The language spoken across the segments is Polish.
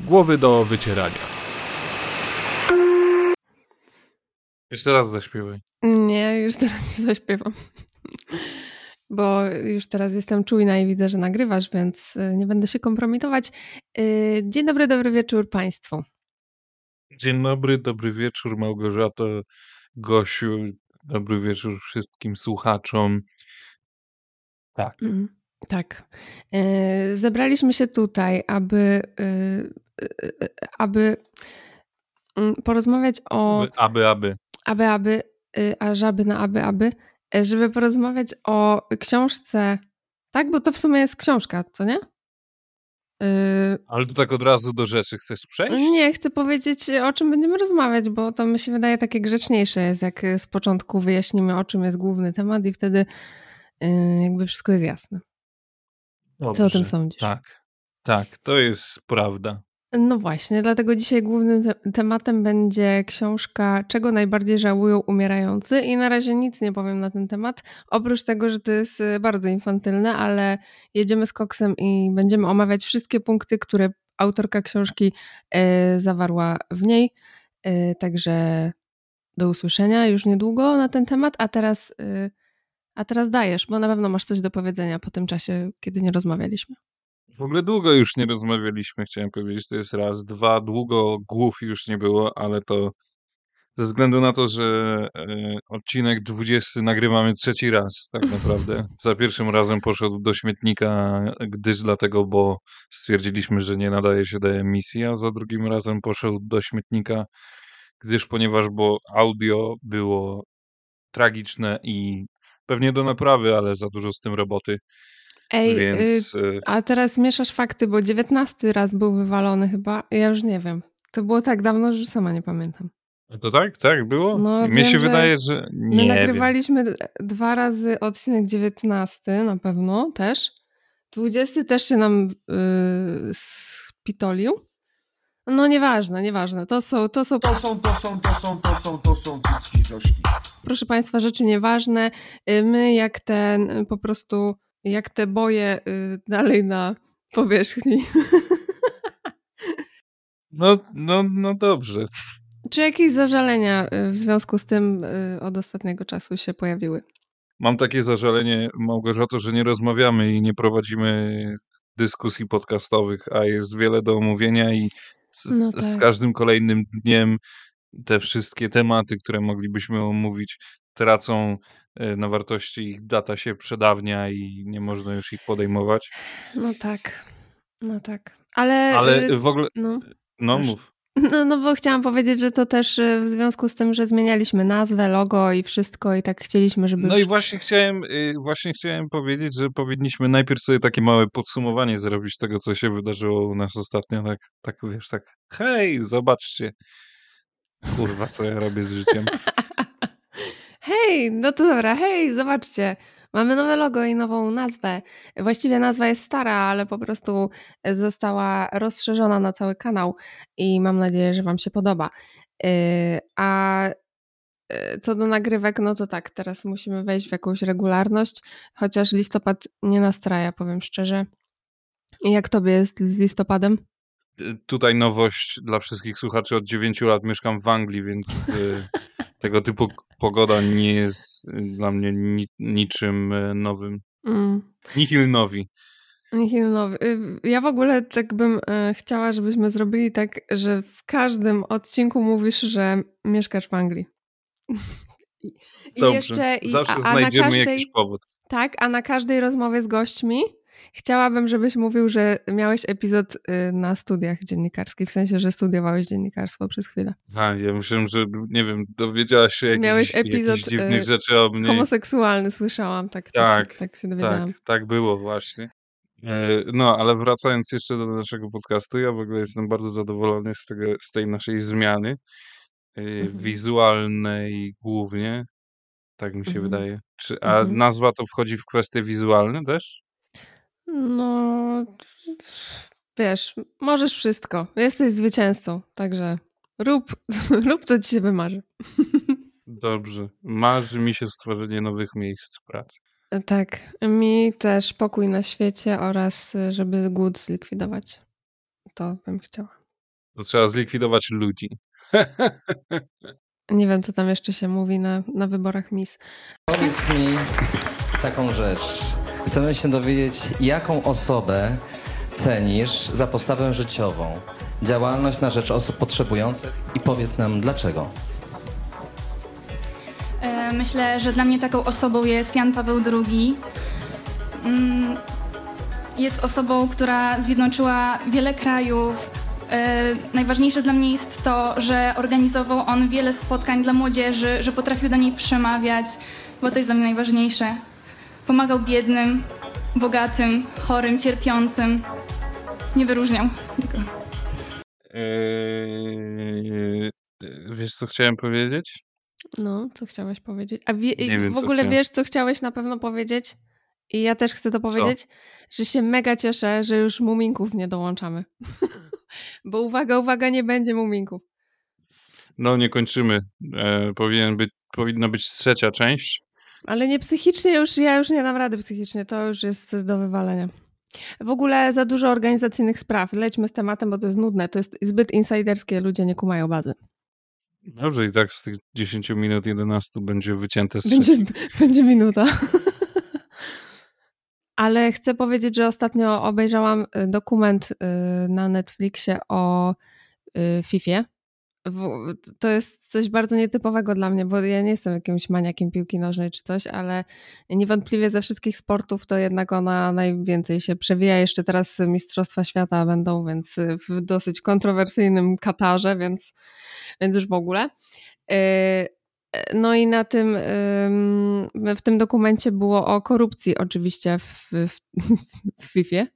Głowy do wycierania. Jeszcze raz zaśpiewaj. Nie, już teraz nie zaśpiewam. Bo już teraz jestem czujna i widzę, że nagrywasz, więc y, nie będę się kompromitować. Y, dzień dobry, dobry wieczór Państwu. Dzień dobry, dobry wieczór Małgorzato, Gosiu, dobry wieczór wszystkim słuchaczom. Tak. Mm, tak. Y, zebraliśmy się tutaj, aby, aby mm, porozmawiać o. Aby, aby. Aby, aby, a żaby na aby, aby, żeby porozmawiać o książce. Tak, bo to w sumie jest książka, co nie? Ale tu tak od razu do rzeczy chcesz przejść? Nie, chcę powiedzieć, o czym będziemy rozmawiać, bo to mi się wydaje takie grzeczniejsze jest, jak z początku wyjaśnimy, o czym jest główny temat i wtedy jakby wszystko jest jasne. Dobrze, Co o tym sądzisz? Tak, tak, to jest prawda. No właśnie, dlatego dzisiaj głównym te tematem będzie książka Czego najbardziej żałują umierający i na razie nic nie powiem na ten temat, oprócz tego, że to jest y, bardzo infantylne, ale jedziemy z koksem i będziemy omawiać wszystkie punkty, które autorka książki y, zawarła w niej. Y, także do usłyszenia już niedługo na ten temat, a teraz, y, a teraz dajesz, bo na pewno masz coś do powiedzenia po tym czasie, kiedy nie rozmawialiśmy. W ogóle długo już nie rozmawialiśmy, chciałem powiedzieć. To jest raz. Dwa, długo głów już nie było, ale to ze względu na to, że e, odcinek 20 nagrywamy trzeci raz, tak naprawdę. Za pierwszym razem poszedł do śmietnika, gdyż dlatego, bo stwierdziliśmy, że nie nadaje się do emisji, a za drugim razem poszedł do śmietnika, gdyż ponieważ bo audio było tragiczne i pewnie do naprawy, ale za dużo z tym roboty. Ej, Więc... y, a teraz mieszasz fakty, bo 19 raz był wywalony chyba. Ja już nie wiem. To było tak dawno, że sama nie pamiętam. To tak? Tak było? No, Mnie wiem, się wydaje, że nie My nagrywaliśmy wiem. dwa razy odcinek 19 na pewno też. 20 też się nam yy, spitolił. No nieważne, nieważne. To są, to są... To są, to są, to są, to są, to są zośki. Proszę Państwa, rzeczy nieważne. Y, my jak ten po prostu jak te boje y, dalej na powierzchni. No, no, no dobrze. Czy jakieś zażalenia y, w związku z tym y, od ostatniego czasu się pojawiły? Mam takie zażalenie, Małgorzato, że nie rozmawiamy i nie prowadzimy dyskusji podcastowych, a jest wiele do omówienia i z, no tak. z każdym kolejnym dniem te wszystkie tematy, które moglibyśmy omówić, tracą e, na wartości, ich data się przedawnia i nie można już ich podejmować. No tak, no tak. Ale, Ale y, w ogóle, no, no mów. No, no bo chciałam powiedzieć, że to też y, w związku z tym, że zmienialiśmy nazwę, logo i wszystko i tak chcieliśmy, żeby... No już... i właśnie chciałem, y, właśnie chciałem powiedzieć, że powinniśmy najpierw sobie takie małe podsumowanie zrobić tego, co się wydarzyło u nas ostatnio, tak, tak wiesz, tak hej, zobaczcie, kurwa, co ja robię z życiem. hej, no to dobra, hej, zobaczcie, mamy nowe logo i nową nazwę. Właściwie nazwa jest stara, ale po prostu została rozszerzona na cały kanał i mam nadzieję, że Wam się podoba. Y, a y, co do nagrywek, no to tak, teraz musimy wejść w jakąś regularność, chociaż listopad nie nastraja, powiem szczerze. Jak tobie jest z listopadem? Y, tutaj nowość dla wszystkich słuchaczy. Od 9 lat mieszkam w Anglii, więc tego typu pogoda nie jest y, dla mnie ni niczym e, nowym. Mm. Nihil nowi. Nihil nowy. Y, ja w ogóle tak bym chciała, żebyśmy zrobili tak, że w każdym odcinku mówisz, że mieszkasz w Anglii. I, Dobrze. jeszcze, Zawsze a, a znajdziemy każdej, jakiś powód. Tak, a na każdej rozmowie z gośćmi Chciałabym, żebyś mówił, że miałeś epizod y, na studiach dziennikarskich, w sensie, że studiowałeś dziennikarstwo przez chwilę. A, ja myślałem, że, nie wiem, dowiedziałaś się jakichś, miałeś epizod, jakichś dziwnych y, rzeczy o mnie. Homoseksualny, słyszałam, tak, tak, tak, tak, tak się dowiedziałam. Tak, tak było właśnie. E, no, ale wracając jeszcze do naszego podcastu, ja w ogóle jestem bardzo zadowolony z, tego, z tej naszej zmiany y, mhm. wizualnej głównie, tak mi się mhm. wydaje. Czy, a mhm. nazwa to wchodzi w kwestie wizualne też? No, wiesz, możesz wszystko. Jesteś zwycięzcą, także rób, rób co ci się wymarzy. Dobrze. Marzy mi się stworzenie nowych miejsc pracy. Tak, mi też pokój na świecie oraz żeby głód zlikwidować. To bym chciała. To trzeba zlikwidować ludzi. Nie wiem, co tam jeszcze się mówi na, na wyborach Miss. Powiedz mi taką rzecz. Chcemy się dowiedzieć, jaką osobę cenisz za postawę życiową, działalność na rzecz osób potrzebujących i powiedz nam dlaczego. E, Myślę, że dla mnie taką osobą jest Jan Paweł II. Mm, Jest osobą, która zjednoczyła wiele krajów. E, Najważniejsze dla mnie jest to, że organizował on wiele spotkań dla młodzieży, że potrafił do niej przemawiać, bo to jest dla mnie najważniejsze. Pomagał biednym, bogatym, chorym, cierpiącym. Nie wyróżniał. nikogo. Eee, wiesz, co chciałem powiedzieć? No, co chciałeś powiedzieć? A wie, Nie wiem, w co ogóle chciałem. wiesz, co chciałeś na pewno powiedzieć? I ja też chcę to powiedzieć, że się mega cieszę, że już muminków nie dołączamy. Bo uwaga, uwaga, nie będzie muminków. No, nie kończymy. E, powinien być, powinna być trzecia część. Ale nie psychicznie już, ja już nie dam rady psychicznie, to już jest do wywalenia. W ogóle za dużo organizacyjnych spraw. Lećmy z tematem, bo to jest nudne. To jest zbyt insiderskie, ludzie nie kumają bazy. Dobrze, i tak z tych 10 minut 11 będzie wycięte z Będzie, będzie minuta. Ale chcę powiedzieć, że ostatnio obejrzałam y, dokument y, na Netflixie o y, FIFA. To jest coś bardzo nietypowego dla mnie, bo ja nie jestem jakimś maniakiem piłki nożnej czy coś, ale niewątpliwie ze wszystkich sportów to jednak ona najwięcej się przewija. Jeszcze teraz Mistrzostwa Świata będą, więc w dosyć kontrowersyjnym Katarze, więc, więc już w ogóle. Yy, No i na tym, ym, w tym dokumencie było o korupcji oczywiście w, w, w FIFA.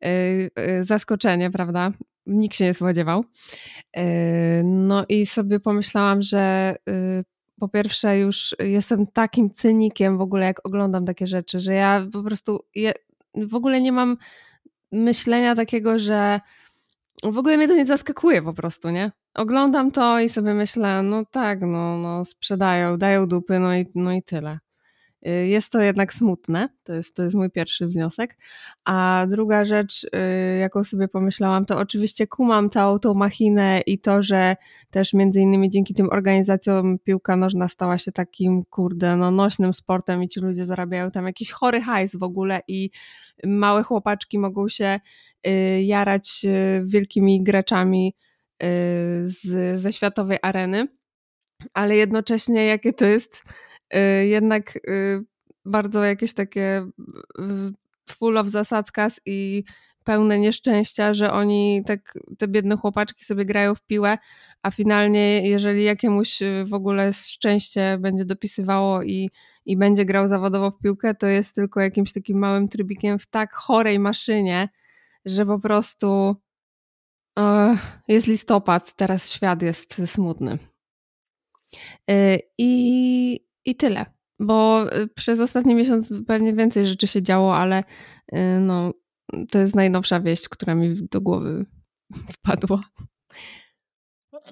Yy, Zaskoczenie, prawda? Nikt się nie spodziewał. Yy, No i sobie pomyślałam, że yy, po pierwsze już jestem takim cynikiem w ogóle, jak oglądam takie rzeczy, że ja po prostu je, w ogóle nie mam myślenia takiego, że w ogóle mnie to nie zaskakuje po prostu, nie? Oglądam to i sobie myślę, no tak, no, no sprzedają, dają dupy, no i, no i tyle. Y, Jest to jednak smutne, to jest, to jest mój pierwszy wniosek. A druga rzecz, y, jaką sobie pomyślałam, to oczywiście kumam całą tą machinę i to, że też między innymi dzięki tym organizacjom piłka nożna stała się takim, kurde, no nośnym sportem i ci ludzie zarabiają tam jakiś chory hajs w ogóle i małe chłopaczki mogą się y, jarać wielkimi graczami z, ze światowej areny, ale jednocześnie jakie to jest jednak y, bardzo jakieś takie y, full of zasadzkas i pełne nieszczęścia, że oni tak, te biedne chłopaczki sobie grają w piłę, a finalnie jeżeli jakiemuś y, w ogóle szczęście będzie dopisywało i, i będzie grał zawodowo w piłkę, to jest tylko jakimś takim małym trybikiem w tak chorej maszynie, że po prostu e, jest listopad, teraz świat jest smutny. Y, I, I tyle. Bo y, przez ostatni miesiąc pewnie więcej rzeczy się działo, ale y, no, to jest najnowsza wieść, która mi do głowy wpadła.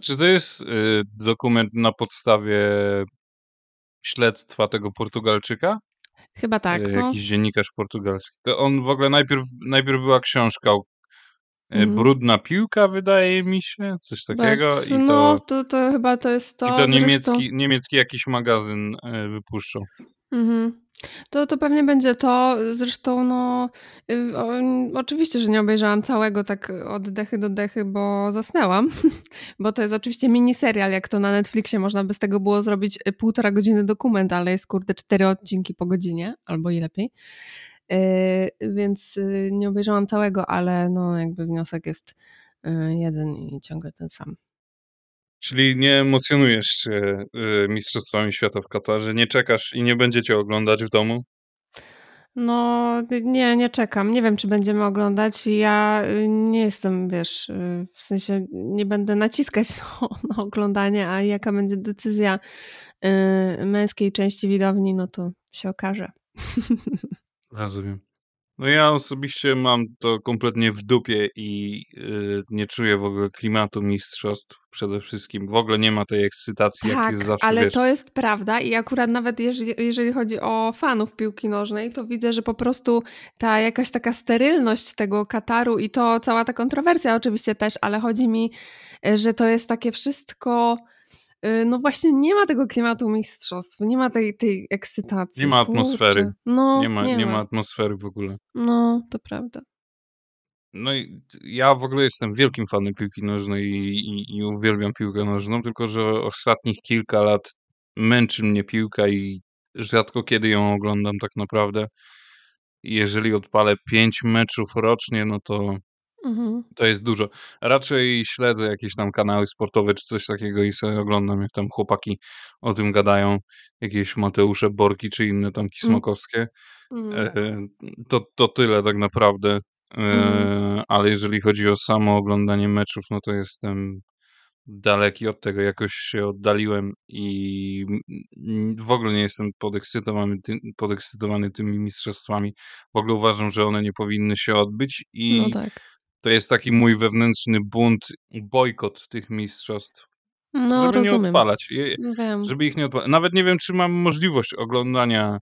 Czy to jest y, dokument na podstawie śledztwa tego Portugalczyka? Chyba tak. No. Jakiś dziennikarz portugalski. To on w ogóle najpierw, najpierw była książka Mhm. Brudna piłka, wydaje mi się, coś takiego. I to, no, to, to chyba to jest to. i to niemiecki, niemiecki jakiś magazyn y, wypuszczał. Mhm. To, to pewnie będzie to. Zresztą, no, y, o, oczywiście, że nie obejrzałam całego tak od dechy do dechy, bo zasnęłam. bo to jest oczywiście miniserial, jak to na Netflixie można by z tego było zrobić y, półtora godziny dokument, ale jest kurde cztery odcinki po godzinie, albo i lepiej. Y, więc y, nie obejrzałam całego, ale no, jakby wniosek jest y, jeden i ciągle ten sam. Czyli nie emocjonujesz się Mistrzostwami Świata w Katarze, nie czekasz i nie będziecie oglądać w domu? No, nie, nie czekam. Nie wiem, czy będziemy oglądać. Ja nie jestem, wiesz, w sensie nie będę naciskać na, na oglądanie, a jaka będzie decyzja męskiej części widowni, no to się okaże. Rozumiem. No ja osobiście mam to kompletnie w dupie i yy, nie czuję w ogóle klimatu mistrzostw przede wszystkim. W ogóle nie ma tej ekscytacji, jak Tak, jest zawsze, ale wiesz. to jest prawda i akurat nawet jeżeli, jeżeli chodzi o fanów piłki nożnej, to widzę, że po prostu ta jakaś taka sterylność tego Kataru i to cała ta kontrowersja oczywiście też, ale chodzi mi, y, że to jest takie wszystko no właśnie nie ma tego klimatu mistrzostw, nie ma tej, tej ekscytacji. Nie ma atmosfery. Kurczę. No, Nie ma, nie ma atmosfery w ogóle. No, to prawda. No i ja w ogóle jestem wielkim fanem piłki nożnej i, i, i uwielbiam piłkę nożną, tylko że ostatnich kilka lat męczy mnie piłka i rzadko kiedy ją oglądam tak naprawdę. Jeżeli odpalę pięć meczów rocznie, no to Mhm. to jest dużo. Raczej śledzę jakieś tam kanały sportowe czy coś takiego i sobie oglądam, jak tam chłopaki o tym gadają, jakieś Mateusze Borki czy inne tam Mm. kismokowskie. Mhm. E, To, to tyle tak naprawdę. E, Mhm. Ale jeżeli chodzi o samo oglądanie meczów, no to jestem daleki od tego. Jakoś się oddaliłem i w ogóle nie jestem podekscytowany, ty, podekscytowany tymi mistrzostwami. W ogóle uważam, że one nie powinny się odbyć No i tak. To jest taki mój wewnętrzny bunt, bojkot tych mistrzostw, No, żeby nie rozumiem. odpalać. Je- Wiem. Żeby ich nie odpalać. Nawet nie wiem, czy mam możliwość oglądania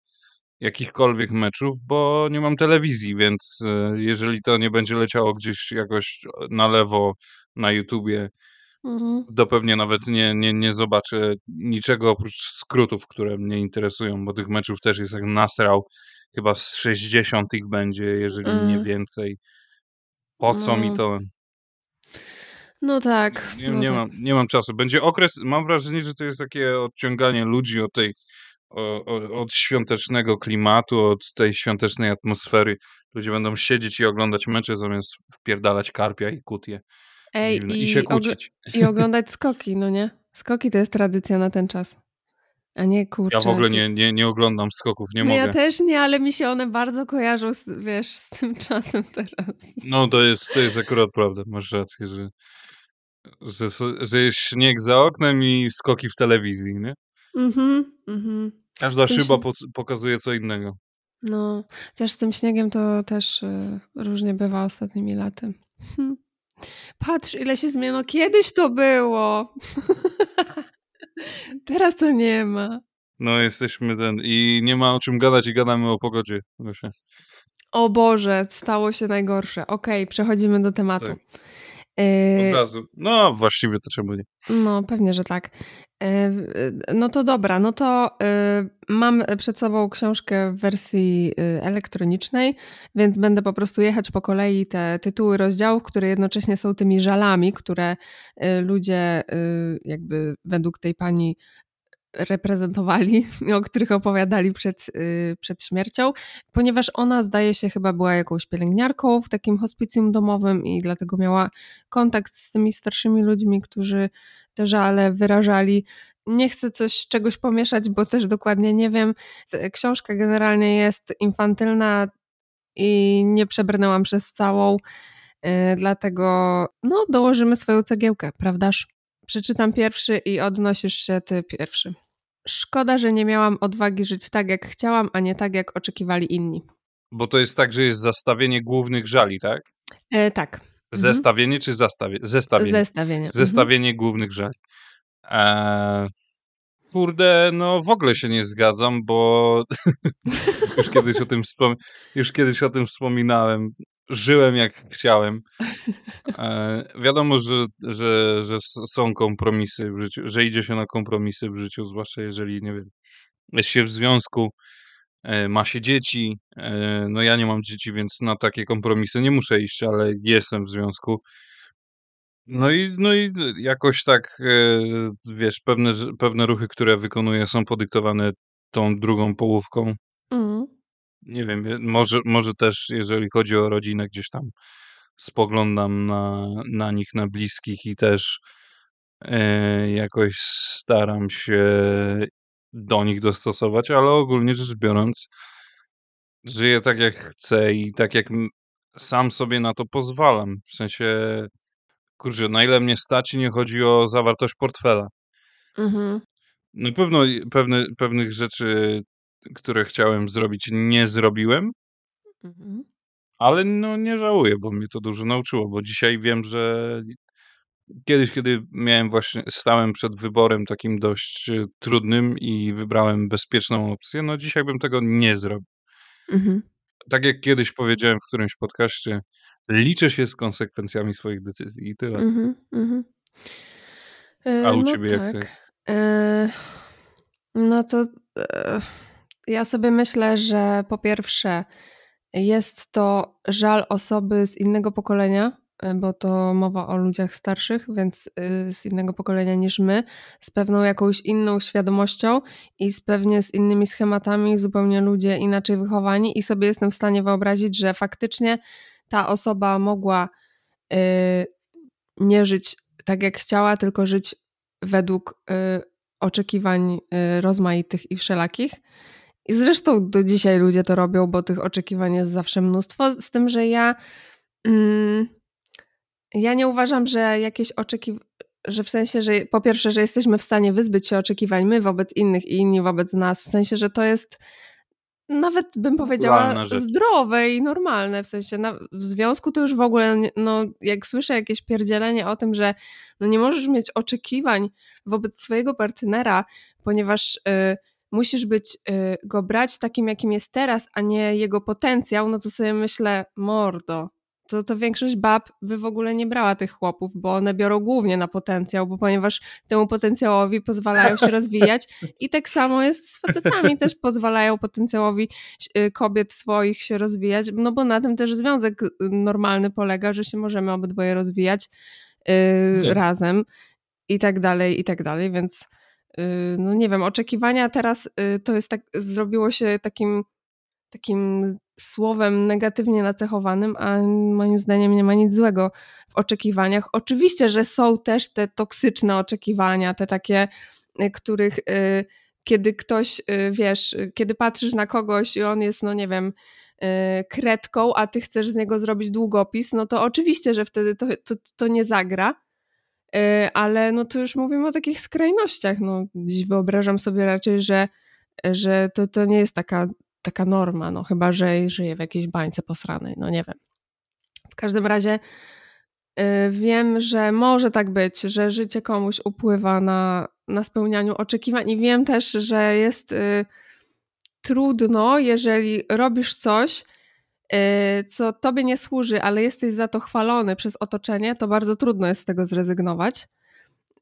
jakichkolwiek meczów, bo nie mam telewizji, więc e, jeżeli to nie będzie leciało gdzieś jakoś na lewo na YouTubie, Mhm. to pewnie nawet nie, nie, nie zobaczę niczego oprócz skrótów, które mnie interesują, bo tych meczów też jest jak nasrał. Chyba z 60 ich będzie, jeżeli nie Mm. więcej. Po co mi No. to? No tak, Nie, no nie, tak. mam, nie mam czasu. Będzie okres, mam wrażenie, że to jest takie odciąganie ludzi od tej, o, o, od świątecznego klimatu, od tej świątecznej atmosfery. Ludzie będą siedzieć i oglądać mecze zamiast wpierdalać karpia i kutie. Ej, Dziwne. I się i, ogl- kłócić. i oglądać skoki, no nie? Skoki to jest tradycja na ten czas. A nie kurczę. Ja w ogóle nie, nie, nie oglądam skoków, nie no mogę. ja też nie, ale mi się one bardzo kojarzą, z, wiesz, z tym czasem teraz. No to jest, to jest akurat prawda, masz rację, że, że, że jest śnieg za oknem i skoki w telewizji, nie? Mhm, mhm. Każda szyba śnie- po, pokazuje co innego. No, chociaż z tym śniegiem to też y, różnie bywa ostatnimi laty. Hm. Patrz, ile się zmieniło. Kiedyś to było. Teraz to nie ma. No jesteśmy ten i nie ma o czym gadać i gadamy o pogodzie. Właśnie. O Boże, stało się najgorsze. Okej, przechodzimy do tematu. Tak. Y, Od razu. No właściwie to czemu nie? No, pewnie, że tak. W- e, No to dobra, no to y, mam przed sobą książkę w wersji y, elektronicznej, więc będę po prostu jechać po kolei te tytuły rozdziałów, które jednocześnie są tymi żalami, które y, ludzie y, jakby według tej pani reprezentowali, o których opowiadali przed, y, przed śmiercią, ponieważ ona zdaje się chyba była jakąś pielęgniarką w takim hospicjum domowym i dlatego miała kontakt z tymi starszymi ludźmi, którzy te żale wyrażali. Nie chcę coś czegoś pomieszać, bo też dokładnie nie wiem. Książka generalnie jest infantylna i nie przebrnęłam przez całą, y, dlatego no, dołożymy swoją cegiełkę, prawdaż? Przeczytam pierwszy i odnosisz się ty pierwszy. Szkoda, że nie miałam odwagi żyć tak, jak chciałam, a nie tak, jak oczekiwali inni. Bo to jest tak, że jest zastawienie głównych żali, tak? E, tak. Mhm. Zestawienie czy zastawienie? Zestawienie. Zestawienie. Mhm. Zestawienie głównych żali. Eee, kurde, no w ogóle się nie zgadzam, bo już, kiedyś o tym wspom- już kiedyś o tym wspominałem. Żyłem jak chciałem. E, wiadomo, że, że, że są kompromisy w życiu, że idzie się na kompromisy w życiu, zwłaszcza jeżeli, nie wiem, jest się w związku, e, ma się dzieci. E, no ja nie mam dzieci, więc na takie kompromisy nie muszę iść, ale jestem w związku. No i, no i jakoś tak, e, wiesz, pewne, pewne ruchy, które wykonuję, są podyktowane tą drugą połówką. Mhm. Nie wiem, może, może też, jeżeli chodzi o rodzinę, gdzieś tam spoglądam na, na nich, na bliskich i też e, jakoś staram się do nich dostosować, ale ogólnie rzecz biorąc, żyję tak jak chcę i tak jak m- sam sobie na to pozwalam. W sensie, kurczę, na ile mnie stać i nie chodzi o zawartość portfela. Mhm. Na pewno pewne, pewnych rzeczy, które chciałem zrobić, nie zrobiłem, Mhm. Ale no nie żałuję, bo mnie to dużo nauczyło, bo dzisiaj wiem, że kiedyś, kiedy miałem właśnie stałem przed wyborem takim dość, y, trudnym i wybrałem bezpieczną opcję, no dzisiaj bym tego nie zrobił. Mhm. Tak jak kiedyś powiedziałem w którymś podcaście, liczę się z konsekwencjami swoich decyzji i tyle. Mhm, mhm. E, A u no ciebie jak to tak. jest? E, no to e, ja sobie myślę, że po pierwsze jest to żal osoby z innego pokolenia, e, bo to mowa o ludziach starszych, więc y, z innego pokolenia niż my, z pewną jakąś inną świadomością i z pewnie z innymi schematami, zupełnie ludzie inaczej wychowani i sobie jestem w stanie wyobrazić, że faktycznie ta osoba mogła y, nie żyć tak jak chciała, tylko żyć według y, oczekiwań y, rozmaitych i wszelakich. I zresztą do dzisiaj ludzie to robią, bo tych oczekiwań jest zawsze mnóstwo. Z tym, że ja. Mm, ja nie uważam, że jakieś oczekiwania. Że w sensie, że po pierwsze, że jesteśmy w stanie wyzbyć się oczekiwań my wobec innych i inni wobec nas, w sensie, że to jest nawet bym powiedziała zdrowe i normalne, w sensie na, w związku to już w ogóle, no jak słyszę jakieś pierdzielenie o tym, że no nie możesz mieć oczekiwań wobec swojego partnera, ponieważ y, musisz być, y, go brać takim, jakim jest teraz, a nie jego potencjał, no to sobie myślę, mordo, to, to większość bab by w ogóle nie brała tych chłopów, bo one biorą głównie na potencjał, bo ponieważ temu potencjałowi pozwalają się rozwijać i tak samo jest z facetami, też pozwalają potencjałowi y, kobiet swoich się rozwijać, no bo na tym też związek y, normalny polega, że się możemy obydwoje rozwijać y, Tak. razem i tak dalej, i tak dalej, więc no nie wiem, oczekiwania teraz y, to jest tak, zrobiło się takim takim słowem negatywnie nacechowanym, a moim zdaniem nie ma nic złego w oczekiwaniach. Oczywiście, że są też te toksyczne oczekiwania, te takie, y, których y, kiedy ktoś, y, wiesz, y, kiedy patrzysz na kogoś i on jest, no nie wiem, y, kredką, a ty chcesz z niego zrobić długopis, no to oczywiście, że wtedy to, to, to nie zagra. Y, Ale no to już mówimy o takich skrajnościach. No, wyobrażam sobie raczej, że, że to, to nie jest taka taka norma, no chyba, że żyje w jakiejś bańce posranej, no nie wiem. W każdym razie y, wiem, że może tak być, że życie komuś upływa na, na spełnianiu oczekiwań i wiem też, że jest y, trudno, jeżeli robisz coś, co tobie nie służy, ale jesteś za to chwalony przez otoczenie, to bardzo trudno jest z tego zrezygnować.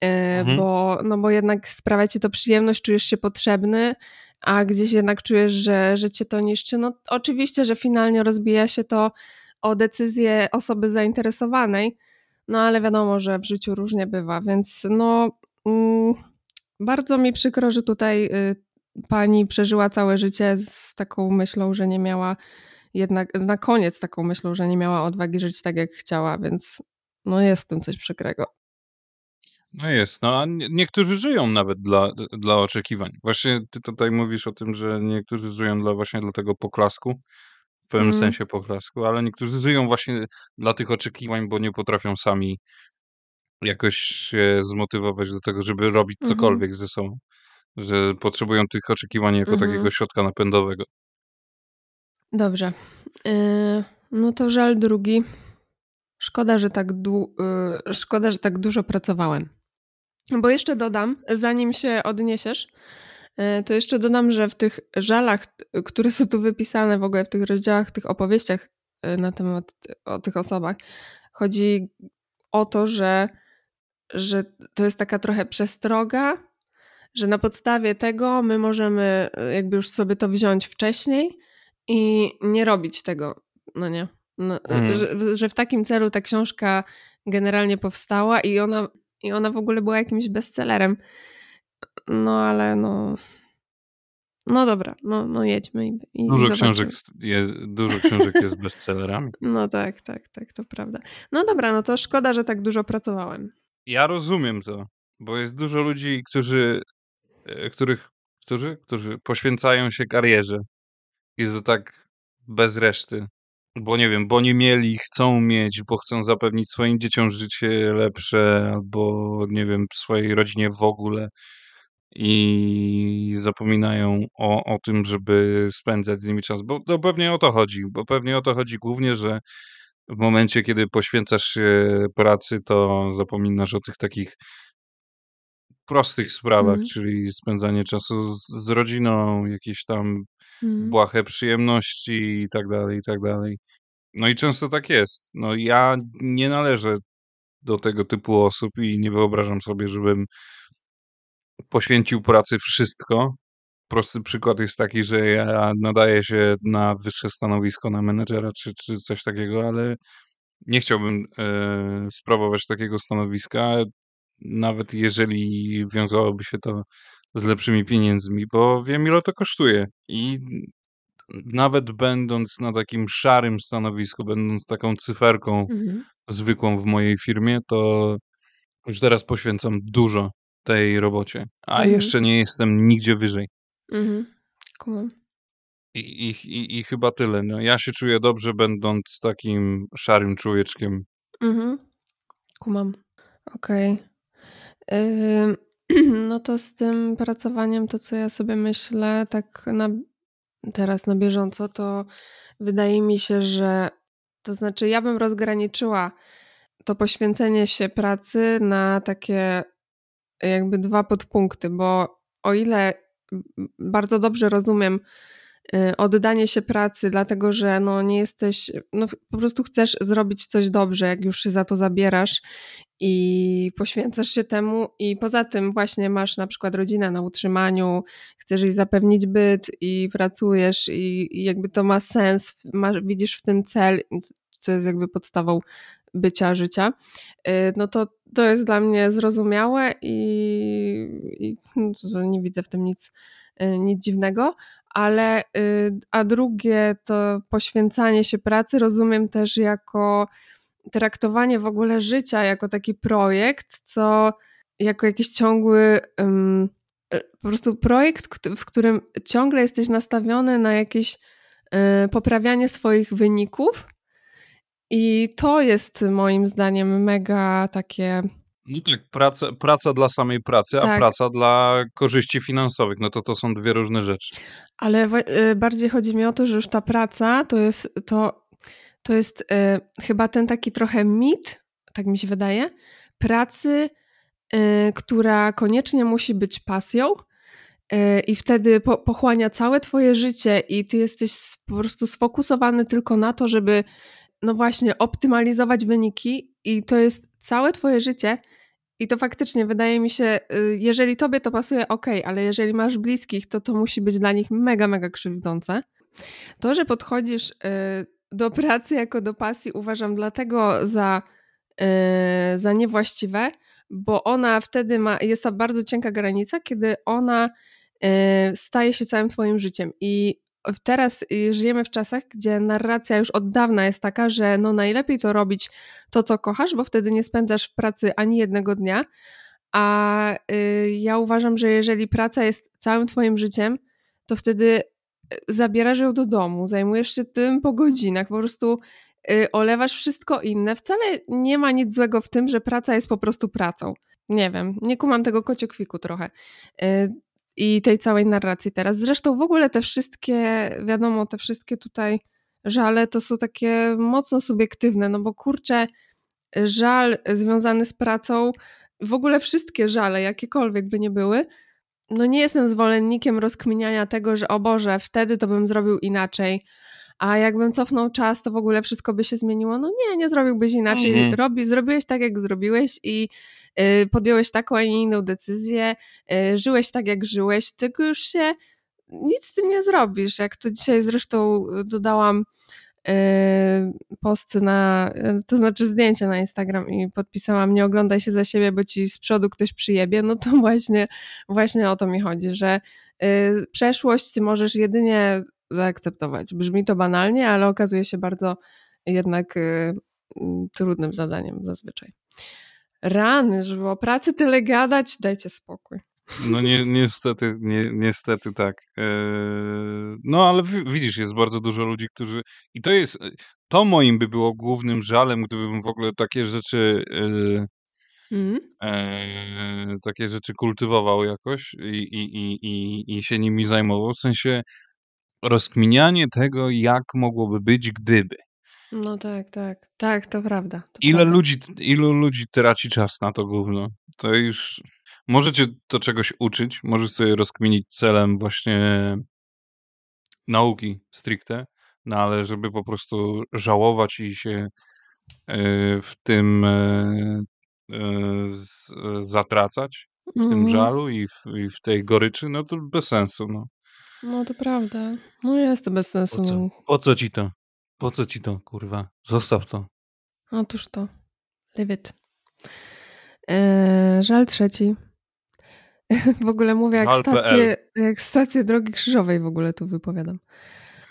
Y, Mhm. Bo, no bo jednak sprawia ci to przyjemność, czujesz się potrzebny, a gdzieś jednak czujesz, że, że cię to niszczy. No oczywiście, że finalnie rozbija się to o decyzję osoby zainteresowanej, no ale wiadomo, że w życiu różnie bywa, więc no mm, bardzo mi przykro, że tutaj y, pani przeżyła całe życie z taką myślą, że nie miała jednak, na koniec taką myślą, że nie miała odwagi żyć tak, jak chciała, więc no jest w tym coś przykrego. No jest, no a nie- niektórzy żyją nawet dla, dla oczekiwań. Właśnie ty tutaj mówisz o tym, że niektórzy żyją dla właśnie dla tego poklasku, w pewnym Mhm. sensie poklasku, ale niektórzy żyją właśnie dla tych oczekiwań, bo nie potrafią sami jakoś się zmotywować do tego, żeby robić Mhm. cokolwiek ze sobą. Że potrzebują tych oczekiwań jako Mhm. takiego środka napędowego. Dobrze. Yy, no to żal drugi. Szkoda, że tak, dłu- yy, szkoda, że tak dużo pracowałem. Bo jeszcze dodam, zanim się odniesiesz, yy, to jeszcze dodam, że w tych żalach, które są tu wypisane w ogóle w tych rozdziałach, w tych opowieściach na temat o tych osobach, chodzi o to, że, że to jest taka trochę przestroga, że na podstawie tego my możemy jakby już sobie to wziąć wcześniej i nie robić tego, no nie? No, Mhm. że, że w takim celu ta książka generalnie powstała i ona, i ona w ogóle była jakimś bestsellerem. No ale no. No dobra, no, no jedźmy i, i Dużo zobaczymy. książek jest, dużo książek jest bestsellerami. No tak, tak, tak, to prawda. No dobra, no to szkoda, że tak dużo pracowałem. Ja rozumiem to, bo jest dużo ludzi, którzy, e, których, którzy, którzy poświęcają się karierze i to tak bez reszty. Bo nie wiem, bo nie mieli, chcą mieć, bo chcą zapewnić swoim dzieciom życie lepsze, albo nie wiem, swojej rodzinie w ogóle. i zapominają o, o tym, żeby spędzać z nimi czas, bo to pewnie o to chodzi, bo pewnie o to chodzi głównie, że w momencie, kiedy poświęcasz się pracy, to zapominasz o tych takich prostych sprawach, Mhm. czyli spędzanie czasu z, z rodziną, jakieś tam Mhm. błahe przyjemności i tak dalej, i tak dalej. No i często tak jest. No ja nie należę do tego typu osób i nie wyobrażam sobie, żebym poświęcił pracy wszystko. Prosty przykład jest taki, że ja nadaję się na wyższe stanowisko, na menedżera czy, czy coś takiego, ale nie chciałbym e, sprawować takiego stanowiska, nawet jeżeli wiązałoby się to z lepszymi pieniędzmi, bo wiem, ile to kosztuje. I nawet będąc na takim szarym stanowisku, będąc taką cyferką Mhm. zwykłą w mojej firmie, to już teraz poświęcam dużo tej robocie, a Mhm. jeszcze nie jestem nigdzie wyżej. Mhm. Kumam. I, i, i, I chyba tyle. No, ja się czuję dobrze, będąc takim szarym człowieczkiem. Mhm. Kumam. Okej. Ym, No to z tym pracowaniem, to co ja sobie myślę, tak na, teraz na bieżąco, to wydaje mi się, że to znaczy ja bym rozgraniczyła to poświęcenie się pracy na takie jakby dwa podpunkty, bo o ile bardzo dobrze rozumiem y, oddanie się pracy, dlatego że no nie jesteś, no po prostu chcesz zrobić coś dobrze, jak już się za to zabierasz i poświęcasz się temu. I poza tym właśnie masz na przykład rodzinę na utrzymaniu, chcesz jej zapewnić byt i pracujesz i, i jakby to ma sens, masz, widzisz w tym cel, co jest jakby podstawą bycia, życia, y, no to to jest dla mnie zrozumiałe i, i no, nie widzę w tym nic, y, nic dziwnego, ale y, a drugie to poświęcanie się pracy rozumiem też jako traktowanie w ogóle życia jako taki projekt, co jako jakiś ciągły um, po prostu projekt, w którym ciągle jesteś nastawiony na jakieś y, poprawianie swoich wyników i to jest moim zdaniem mega takie No tak, praca, praca dla samej pracy, a Tak. praca dla korzyści finansowych, no to to są dwie różne rzeczy. Ale wa- y, bardziej chodzi mi o to, że już ta praca to jest, to, to jest y, chyba ten taki trochę mit, tak mi się wydaje, pracy, y, która koniecznie musi być pasją y, i wtedy po, pochłania całe twoje życie i ty jesteś po prostu sfokusowany tylko na to, żeby no właśnie optymalizować wyniki i to jest całe twoje życie i to faktycznie wydaje mi się, jeżeli tobie to pasuje, ok, ale jeżeli masz bliskich, to to musi być dla nich mega, mega krzywdzące. To, że podchodzisz do pracy jako do pasji, uważam dlatego za, y, za niewłaściwe, bo ona wtedy ma, jest ta bardzo cienka granica, kiedy ona y, staje się całym twoim życiem. I teraz y, żyjemy w czasach, gdzie narracja już od dawna jest taka, że no najlepiej to robić to, co kochasz, bo wtedy nie spędzasz w pracy ani jednego dnia. A y, ja uważam, że jeżeli praca jest całym twoim życiem, to wtedy zabierasz ją do domu, zajmujesz się tym po godzinach, po prostu y, olewasz wszystko inne. Wcale nie ma nic złego w tym, że praca jest po prostu pracą. Nie wiem, nie kumam tego kociokwiku trochę. Y, I tej całej narracji teraz. Zresztą w ogóle te wszystkie, wiadomo, te wszystkie tutaj żale to są takie mocno subiektywne, no bo kurczę, żal związany z pracą, w ogóle wszystkie żale, jakiekolwiek by nie były, no nie jestem zwolennikiem rozkminiania tego, że o Boże, wtedy to bym zrobił inaczej, a jakbym cofnął czas, to w ogóle wszystko by się zmieniło. No nie, nie zrobiłbyś inaczej. Mhm. Robi, zrobiłeś tak, jak zrobiłeś i y, podjąłeś taką, a nie inną decyzję, y, żyłeś tak, jak żyłeś, tylko już się nic z tym nie zrobisz. Jak to dzisiaj zresztą dodałam y, post na, y, to znaczy zdjęcie na Instagram i podpisałam nie oglądaj się za siebie, bo ci z przodu ktoś przyjebie, no to właśnie, właśnie o to mi chodzi, że y, przeszłość możesz jedynie zaakceptować. Brzmi to banalnie, ale okazuje się bardzo jednak y, trudnym zadaniem zazwyczaj. Rany, żeby o pracy tyle gadać, dajcie spokój. No nie, niestety, nie, niestety tak. Eee, No ale wi- widzisz, jest bardzo dużo ludzi, którzy... I to jest... To moim by było głównym żalem, gdybym w ogóle takie rzeczy... e, e, takie rzeczy kultywował jakoś i, i, i, i, i się nimi zajmował. W sensie rozkminianie tego, jak mogłoby być, gdyby. No tak, tak. Tak, to prawda. To Ile prawda. ludzi, ilu ludzi traci czas na to gówno? To już możecie to czegoś uczyć, możesz sobie rozkminić celem właśnie nauki stricte, no ale żeby po prostu żałować i się e, w tym e, e, zatracać, w tym Mhm. żalu i w, i w tej goryczy, no to bez sensu. No. No to prawda. No jest to bez sensu. Po co? Po co ci to? Po co ci to, kurwa? Zostaw to. Otóż to. Leave it. Eee, żal trzeci. W ogóle mówię jak stację, jak stację Drogi Krzyżowej w ogóle tu wypowiadam.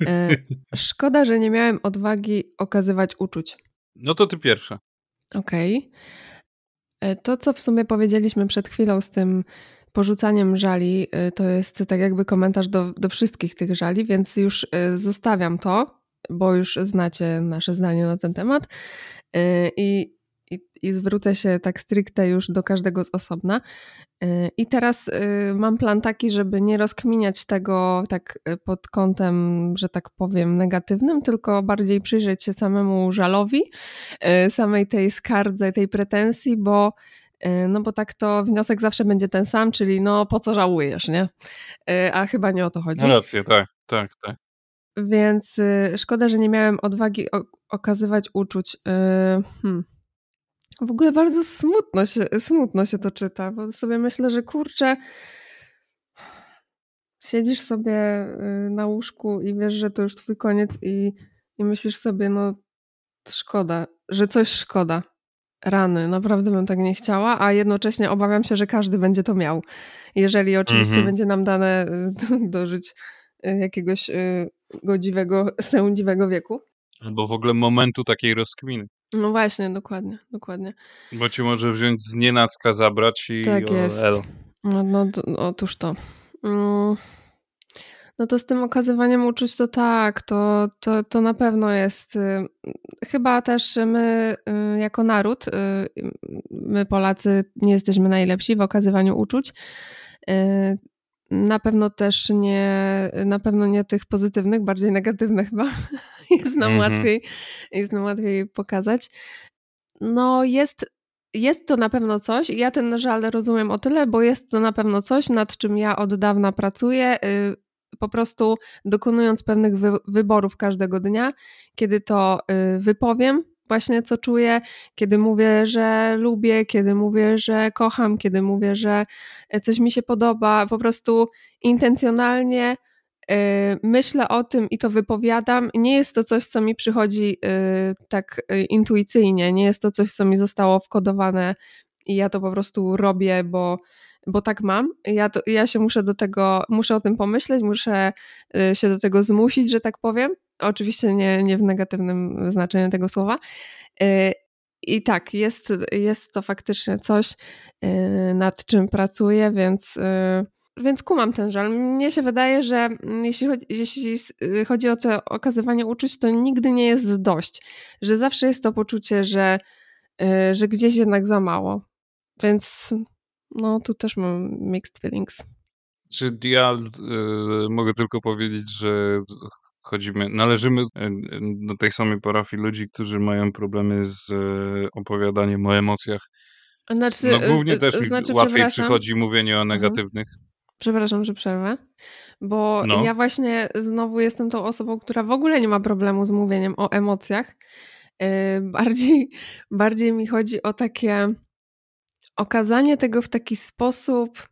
E, szkoda, że nie miałem odwagi okazywać uczuć. No to ty pierwsza. Okej. E, To, co w sumie powiedzieliśmy przed chwilą z tym porzucaniem żali, e, to jest tak jakby komentarz do, do wszystkich tych żali, więc już zostawiam to, bo już znacie nasze zdanie na ten temat i, i, zwrócę się tak stricte już do każdego z osobna. E, I teraz e, mam plan taki, żeby nie rozkminiać tego tak e, pod kątem, że tak powiem, negatywnym, tylko bardziej przyjrzeć się samemu żalowi, samej tej skardze, tej pretensji, bo no bo tak to wniosek zawsze będzie ten sam, czyli no po co żałujesz, nie? A chyba nie o to chodzi. No rację, tak, tak, tak. Więc szkoda, że nie miałem odwagi okazywać uczuć. Hmm. W ogóle bardzo smutno się, smutno się to czyta, bo sobie myślę, że kurczę, siedzisz sobie y, na łóżku i wiesz, że to już twój koniec i, i myślisz sobie, no szkoda, że coś szkoda. Rany, naprawdę bym tak nie chciała, a jednocześnie obawiam się, że każdy będzie to miał. Jeżeli oczywiście Mhm. będzie nam dane y, dożyć y, jakiegoś godziwego, sędziwego wieku. Albo w ogóle momentu takiej rozkminy. No właśnie, dokładnie, dokładnie. Bo ci może wziąć z nienacka zabrać i Tak jest. elo. No, no, otóż to. Mm. No to z tym okazywaniem uczuć to tak, to, to, to na pewno jest. y, Chyba też my y, jako naród, y, my Polacy nie jesteśmy najlepsi w okazywaniu uczuć. Na pewno też nie, na pewno nie tych pozytywnych, bardziej negatywnych chyba. Jest nam Mhm. łatwiej, jest nam łatwiej pokazać. No jest, jest to na pewno coś. Ja ten żal rozumiem o tyle, bo jest to na pewno coś, nad czym ja od dawna pracuję. y, Po prostu dokonując pewnych wy, wyborów każdego dnia, kiedy to y, wypowiem, właśnie co czuję, kiedy mówię, że lubię, kiedy mówię, że kocham, kiedy mówię, że y, coś mi się podoba, po prostu intencjonalnie myślę o tym i to wypowiadam. Nie jest to coś, co mi przychodzi y, tak y, intuicyjnie, nie jest to coś, co mi zostało wkodowane i ja to po prostu robię, bo, bo tak mam. Ja, to, ja się muszę do tego, muszę o tym pomyśleć, muszę y, się do tego zmusić, że tak powiem. Oczywiście nie, nie w negatywnym znaczeniu tego słowa. Y, I tak, jest, jest to faktycznie coś, y, nad czym pracuję, więc, y, więc kumam ten żal. Mnie się wydaje, że mm, jeśli chodzi, jeśli y, chodzi o to okazywanie uczuć, to nigdy nie jest dość. Że zawsze jest to poczucie, że, y, że gdzieś jednak za mało. Więc no, tu też mam mixed feelings. Czy ja y, mogę tylko powiedzieć, że chodzimy, należymy y, do tej samej parafii ludzi, którzy mają problemy z opowiadaniem o emocjach. Znaczy, No głównie też y, mi znaczy, łatwiej przychodzi mówienie o Mhm. negatywnych. Przepraszam, że przerwę, bo No. ja właśnie znowu jestem tą osobą, która w ogóle nie ma problemu z mówieniem o emocjach. Yy, Bardziej, bardziej mi chodzi o takie okazanie tego w taki sposób.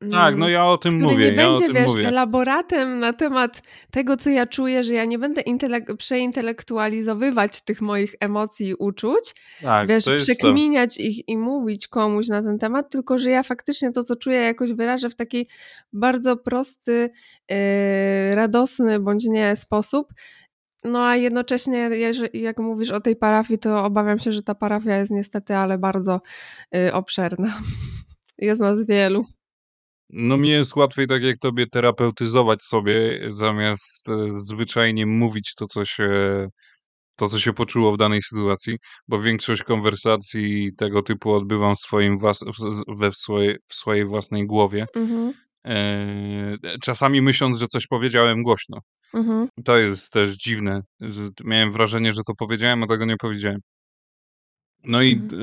Tak, no mm, ja o tym który mówię, nie ja będzie, tym wiesz, mówię. elaboratem na temat tego, co ja czuję, że ja nie będę intelek- przeintelektualizowywać tych moich emocji i uczuć, Tak, wiesz, jest to. przekminiać ich i mówić komuś na ten temat, tylko że ja faktycznie to, co czuję, jakoś wyrażę w taki bardzo prosty, yy, radosny bądź nie sposób. No a jednocześnie, jak mówisz o tej parafii, to obawiam się, że ta parafia jest niestety, ale bardzo yy, obszerna. Jest nas wielu. No mnie jest łatwiej tak jak tobie terapeutyzować sobie, zamiast e, zwyczajnie mówić to, co się, to, co się poczuło w danej sytuacji, bo większość konwersacji tego typu odbywam w swoim włas we w swojej, w swojej własnej głowie. Mhm. E, czasami myśląc, że coś powiedziałem głośno. Mhm. To jest też dziwne, że miałem wrażenie, że to powiedziałem, a tego nie powiedziałem. No i Mhm.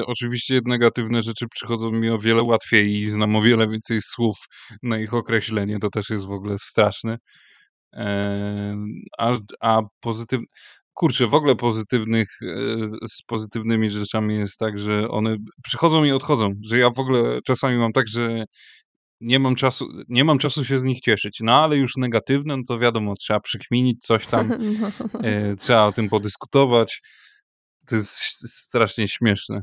e, oczywiście negatywne rzeczy przychodzą mi o wiele łatwiej i znam o wiele więcej słów na ich określenie. To też jest w ogóle straszne. E, a, a pozytyw... Kurczę, w ogóle pozytywnych, e, z pozytywnymi rzeczami jest tak, że one przychodzą i odchodzą. Że ja w ogóle czasami mam tak, że nie mam czasu, nie mam czasu się z nich cieszyć. No ale już negatywne, no to wiadomo, trzeba przykminić coś tam, No. e, trzeba o tym podyskutować. To jest strasznie śmieszne.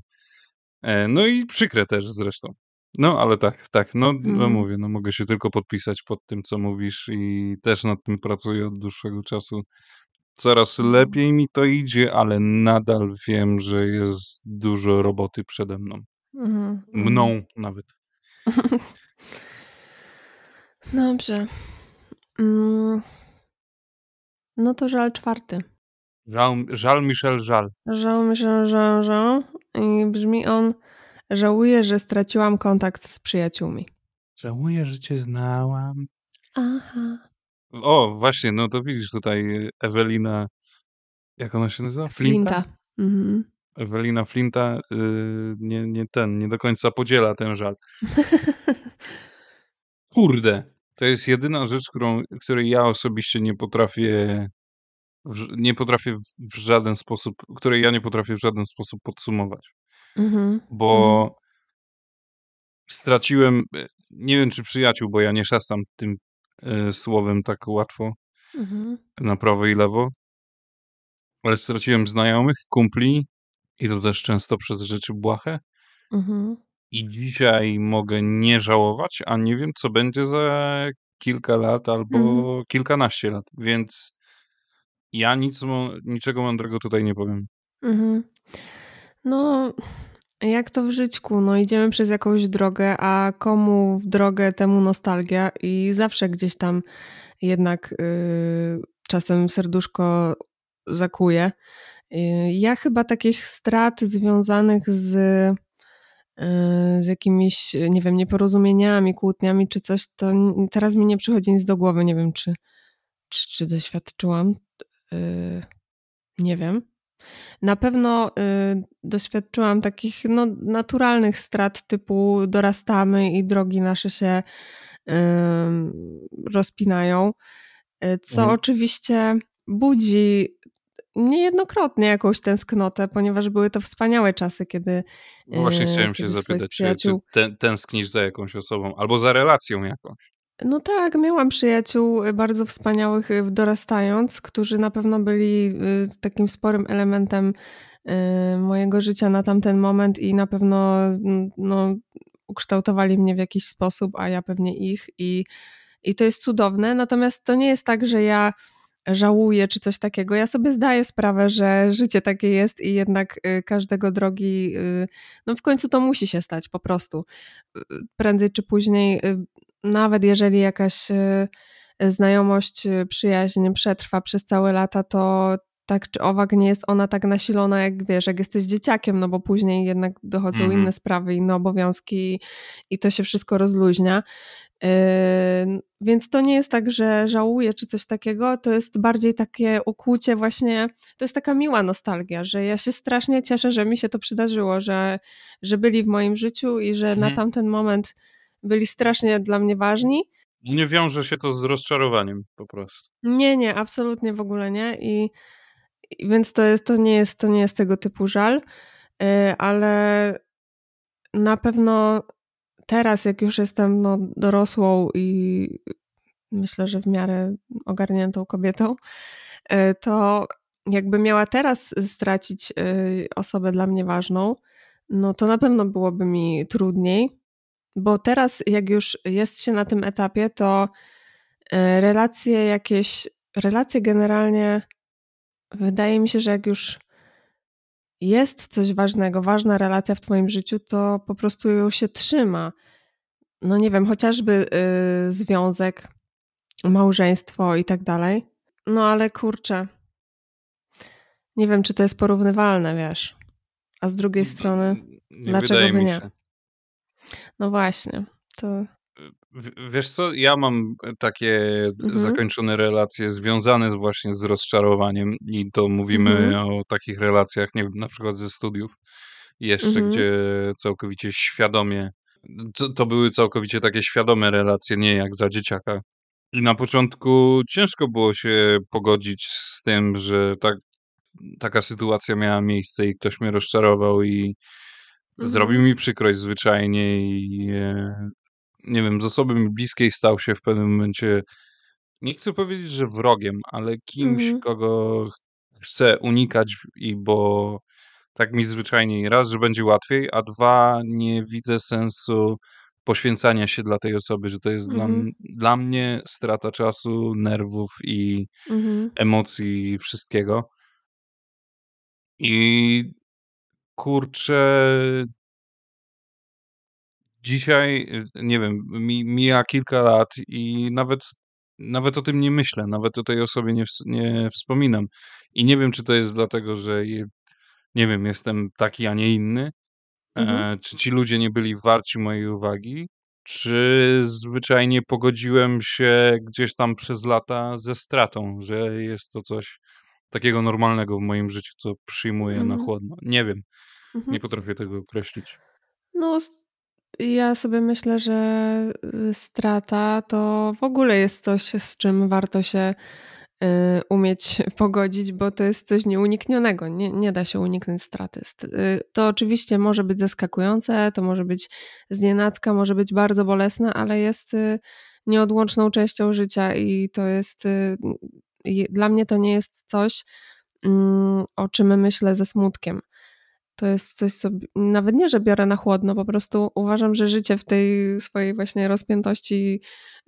E, no i przykre też zresztą. No, ale tak, tak, no, no Mhm. mówię, no mogę się tylko podpisać pod tym, co mówisz i też nad tym pracuję od dłuższego czasu. Coraz Mhm. lepiej mi to idzie, ale nadal wiem, że jest dużo roboty przede mną. Mhm. Mną nawet. Dobrze. Mm. No to żal czwarty. Żal, żal Michel, żal. Żal, myślę, że, że i brzmi on żałuję, że straciłam kontakt z przyjaciółmi. Żałuję, że cię znałam. Aha. O, właśnie, no to widzisz tutaj Ewelina, jak ona się nazywa? Flinta? Flinta. Mhm. Ewelina Flinta yy, nie, nie ten, nie do końca podziela ten żal. Kurde, to jest jedyna rzecz, którą, której ja osobiście nie potrafię, nie potrafię w- żaden sposób, której ja nie potrafię w żaden sposób podsumować. Mhm. Mhm. Bo straciłem, e, nie wiem czy przyjaciół, bo ja nie szastam tym e, słowem tak łatwo Mhm. na prawo i lewo, ale straciłem znajomych, kumpli i to też często przez rzeczy błahe. Mhm. I dzisiaj mogę nie żałować, a nie wiem, co będzie za kilka lat albo Mhm. kilkanaście lat, więc ja nic, niczego mądrego tutaj nie powiem. Mhm. No, jak to w żyćku? No, idziemy przez jakąś drogę, a komu w drogę, temu nostalgia i zawsze gdzieś tam jednak y, czasem serduszko zakuje. Y, ja chyba takich strat związanych z, y, z jakimiś, nie wiem, nieporozumieniami, kłótniami czy coś, to teraz mi nie przychodzi nic do głowy. Nie wiem, czy, czy, czy doświadczyłam. Y, nie wiem. Na pewno y, doświadczyłam takich no, naturalnych strat, typu dorastamy i drogi nasze się rozpinają, y, co Mhm. oczywiście budzi niejednokrotnie jakąś tęsknotę, ponieważ były to wspaniałe czasy, kiedy, No Właśnie chciałem się kiedy swoich zapytać, czy, tę- tęsknisz za jakąś osobą albo za relacją jakąś? No tak, miałam przyjaciół y, bardzo wspaniałych y, dorastając, którzy na pewno byli y, takim sporym elementem mojego życia na tamten moment i na pewno no, ukształtowali mnie w jakiś sposób, a ja pewnie ich i, i to jest cudowne. Natomiast to nie jest tak, że ja żałuję czy coś takiego. Ja sobie zdaję sprawę, że życie takie jest i jednak każdego drogi, no w końcu to musi się stać po prostu. Prędzej czy później, nawet jeżeli jakaś y, znajomość, y, przyjaźń przetrwa przez całe lata, to tak czy owak nie jest ona tak nasilona, jak wiesz, jak jesteś dzieciakiem, no bo później jednak dochodzą Mhm. inne sprawy, inne obowiązki i, to się wszystko rozluźnia. Yy, Więc to nie jest tak, że żałuję czy coś takiego, to jest bardziej takie ukłucie właśnie, to jest taka miła nostalgia, że ja się strasznie cieszę, że mi się to przydarzyło, że, że byli w moim życiu i że na Mhm. tamten moment byli strasznie dla mnie ważni. Nie wiąże się to z rozczarowaniem po prostu. Nie, nie, absolutnie w ogóle nie i, i więc to, jest, to, nie jest, to nie jest tego typu żal, yy, ale na pewno teraz, jak już jestem no, dorosłą i myślę, że w miarę ogarniętą kobietą, y, to jakby miała teraz stracić y, osobę dla mnie ważną, no to na pewno byłoby mi trudniej, bo teraz, jak już jest się na tym etapie, to y, relacje jakieś, relacje generalnie, wydaje mi się, że jak już jest coś ważnego, ważna relacja w Twoim życiu, to po prostu ją się trzyma. No nie wiem, chociażby y, związek, małżeństwo i tak dalej. No ale kurczę. Nie wiem, czy to jest porównywalne, wiesz. A z drugiej strony, Nie dlaczego by nie? się. No właśnie, to W- Wiesz co, ja mam takie Mhm. zakończone relacje związane właśnie z rozczarowaniem i to mówimy Mhm. o takich relacjach, nie wiem, na przykład ze studiów jeszcze, Mhm. gdzie całkowicie świadomie, to, to były całkowicie takie świadome relacje, nie jak za dzieciaka. I na początku ciężko było się pogodzić z tym, że tak, taka sytuacja miała miejsce i ktoś mnie rozczarował i Mhm. zrobił mi przykrość zwyczajnie i e, nie wiem, z osoby mi bliskiej stał się w pewnym momencie, nie chcę powiedzieć, że wrogiem, ale kimś, Mhm. kogo ch- chcę unikać i bo tak mi zwyczajnie raz, że będzie łatwiej, a dwa, nie widzę sensu poświęcania się dla tej osoby, że to jest dla, Mhm. m- dla mnie strata czasu, nerwów i Mhm. emocji, wszystkiego. I kurczę, dzisiaj, y, nie wiem, mi, mija kilka lat i nawet, nawet o tym nie myślę, nawet o tej osobie nie, ws- nie wspominam. I nie wiem, czy to jest dlatego, że je, nie wiem, jestem taki, a nie inny, Mhm. e, czy ci ludzie nie byli warci mojej uwagi, czy zwyczajnie pogodziłem się gdzieś tam przez lata ze stratą, że jest to coś takiego normalnego w moim życiu, co przyjmuję na Mhm. chłodno. Nie wiem, Mhm. nie potrafię tego określić. No, ja sobie myślę, że y, strata to w ogóle jest coś, z czym warto się y, umieć pogodzić, bo to jest coś nieuniknionego. Nie, nie da się uniknąć straty. St- y, To oczywiście może być zaskakujące, to może być znienacka, może być bardzo bolesne, ale jest nieodłączną częścią życia i to jest. Dla mnie to nie jest coś, mm, o czym myślę ze smutkiem. To jest coś, co nawet nie, że biorę na chłodno, po prostu uważam, że życie w tej swojej właśnie rozpiętości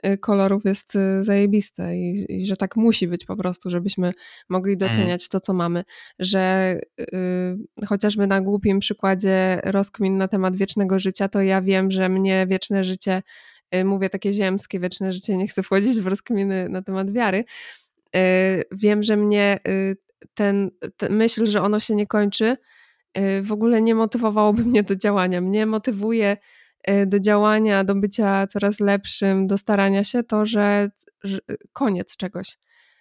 y, kolorów jest y, zajebiste i, i że tak musi być po prostu, żebyśmy mogli Mhm. doceniać to, co mamy. Że y, chociażby na głupim przykładzie rozkmin na temat wiecznego życia, to ja wiem, że mnie wieczne życie, y, mówię takie ziemskie wieczne życie, nie chcę wchodzić w rozkminy na temat wiary, wiem, że mnie y, ten, ten myśl, że ono się nie kończy, y, w ogóle nie motywowałoby mnie do działania. Mnie motywuje y, do działania, do bycia coraz lepszym, do starania się to, że, że koniec czegoś,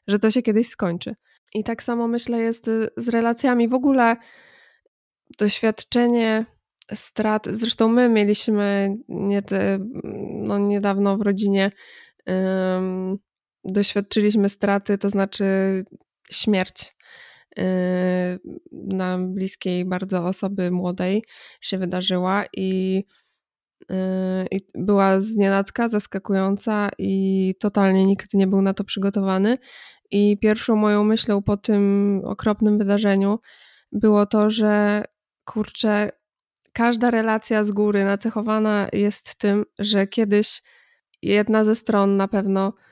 że to się kiedyś skończy. I tak samo myślę jest y, z relacjami. W ogóle doświadczenie strat, zresztą my mieliśmy nie te, no niedawno w rodzinie ym, doświadczyliśmy straty, to znaczy śmierć yy, na bliskiej bardzo osoby młodej się wydarzyła i, yy, i była znienacka, zaskakująca i totalnie nikt nie był na to przygotowany. I pierwszą moją myślą po tym okropnym wydarzeniu było to, że kurczę, każda relacja z góry nacechowana jest tym, że kiedyś jedna ze stron na pewno y,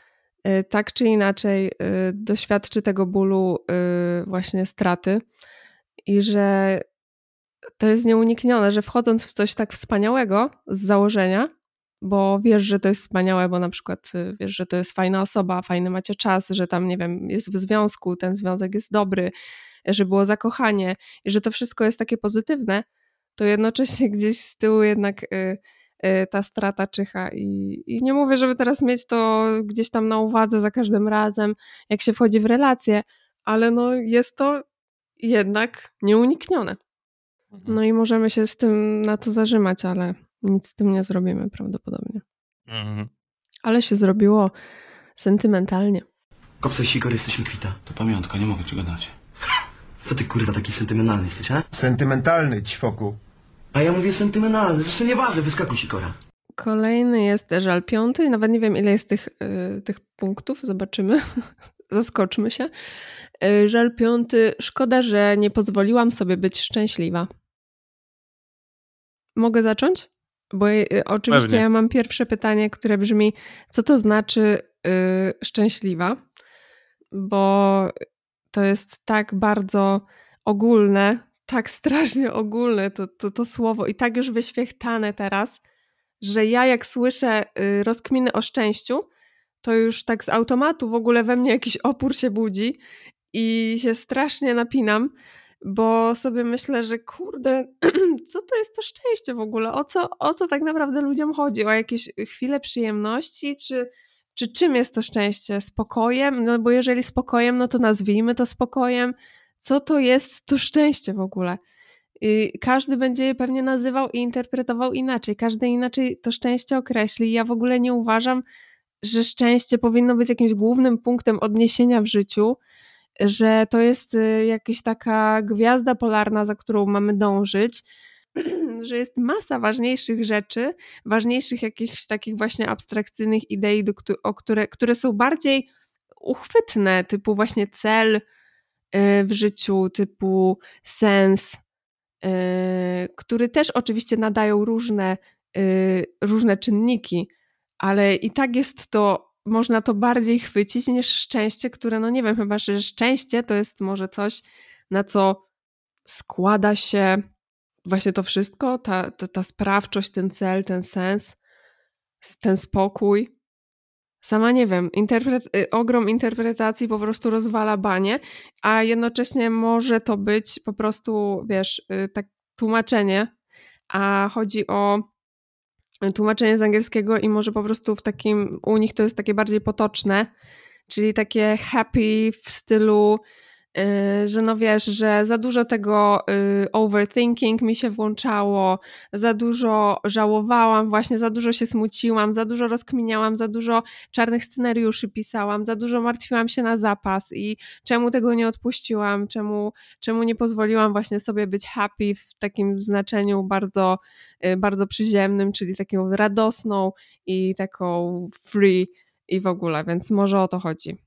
tak czy inaczej y, doświadczy tego bólu y, właśnie straty i że to jest nieuniknione, że wchodząc w coś tak wspaniałego z założenia, bo wiesz, że to jest wspaniałe, bo na przykład y, wiesz, że to jest fajna osoba, fajny macie czas, że tam, nie wiem, jest w związku, ten związek jest dobry, że było zakochanie i że to wszystko jest takie pozytywne, to jednocześnie gdzieś z tyłu jednak y, y, ta strata czyha i, i nie mówię, żeby teraz mieć to gdzieś tam na uwadze za każdym razem, jak się wchodzi w relacje, ale no jest to jednak nieuniknione. No i możemy się z tym na to zarzymać, ale nic z tym nie zrobimy prawdopodobnie. Mhm. Ale się zrobiło sentymentalnie. Kopce sikor, jesteśmy kwita. To pamiątka, nie mogę ci go dać. Co ty kurwa taki sentymentalny jesteś, a? Sentymentalny, ćwoku. A ja mówię sentymentalny, zresztą nieważne, wyskakuj sikora. Kolejny jest żal piąty. Nawet nie wiem, ile jest tych, y, tych punktów. Zobaczymy. Zaskoczmy się. Y, żal piąty. Szkoda, że nie pozwoliłam sobie być szczęśliwa. Mogę zacząć? Bo y, oczywiście Pewnie. ja mam pierwsze pytanie, które brzmi: co to znaczy y, szczęśliwa? Bo to jest tak bardzo ogólne, tak strasznie ogólne to, to, to słowo i tak już wyświechtane teraz, że ja jak słyszę y, rozkminy o szczęściu, to już tak z automatu w ogóle we mnie jakiś opór się budzi i się strasznie napinam, bo sobie myślę, że kurde, co to jest to szczęście w ogóle? O co, o co tak naprawdę ludziom chodzi? O jakieś chwile przyjemności, czy, czy czym jest to szczęście? Spokojem? No bo jeżeli spokojem, no to nazwijmy to spokojem. Co to jest to szczęście w ogóle? Każdy będzie je pewnie nazywał i interpretował inaczej. Każdy inaczej to szczęście określi. Ja w ogóle nie uważam, że szczęście powinno być jakimś głównym punktem odniesienia w życiu, że to jest y, jakaś taka gwiazda polarna, za którą mamy dążyć, że jest masa ważniejszych rzeczy, ważniejszych jakichś takich właśnie abstrakcyjnych idei, o które, które są bardziej uchwytne, typu właśnie cel w życiu, typu sens, y, który też oczywiście nadają różne, różne czynniki, ale i tak jest to można to bardziej chwycić niż szczęście, które, no nie wiem, chyba, że szczęście to jest może coś, na co składa się właśnie to wszystko, ta, ta, ta sprawczość, ten cel, ten sens, ten spokój. Sama nie wiem, y, ogrom interpretacji po prostu rozwala banie, a jednocześnie może to być po prostu, wiesz, y, tak tłumaczenie, a chodzi o tłumaczenie z angielskiego i może po prostu w takim, u nich to jest takie bardziej potoczne, czyli takie happy w stylu Y, że no wiesz, że za dużo tego y, overthinking mi się włączało, za dużo żałowałam, właśnie za dużo się smuciłam, za dużo rozkminiałam, za dużo czarnych scenariuszy pisałam, za dużo martwiłam się na zapas i czemu tego nie odpuściłam, czemu, czemu nie pozwoliłam właśnie sobie być happy w takim znaczeniu bardzo, y, bardzo przyziemnym, czyli taką radosną i taką free i w ogóle, więc może o to chodzi.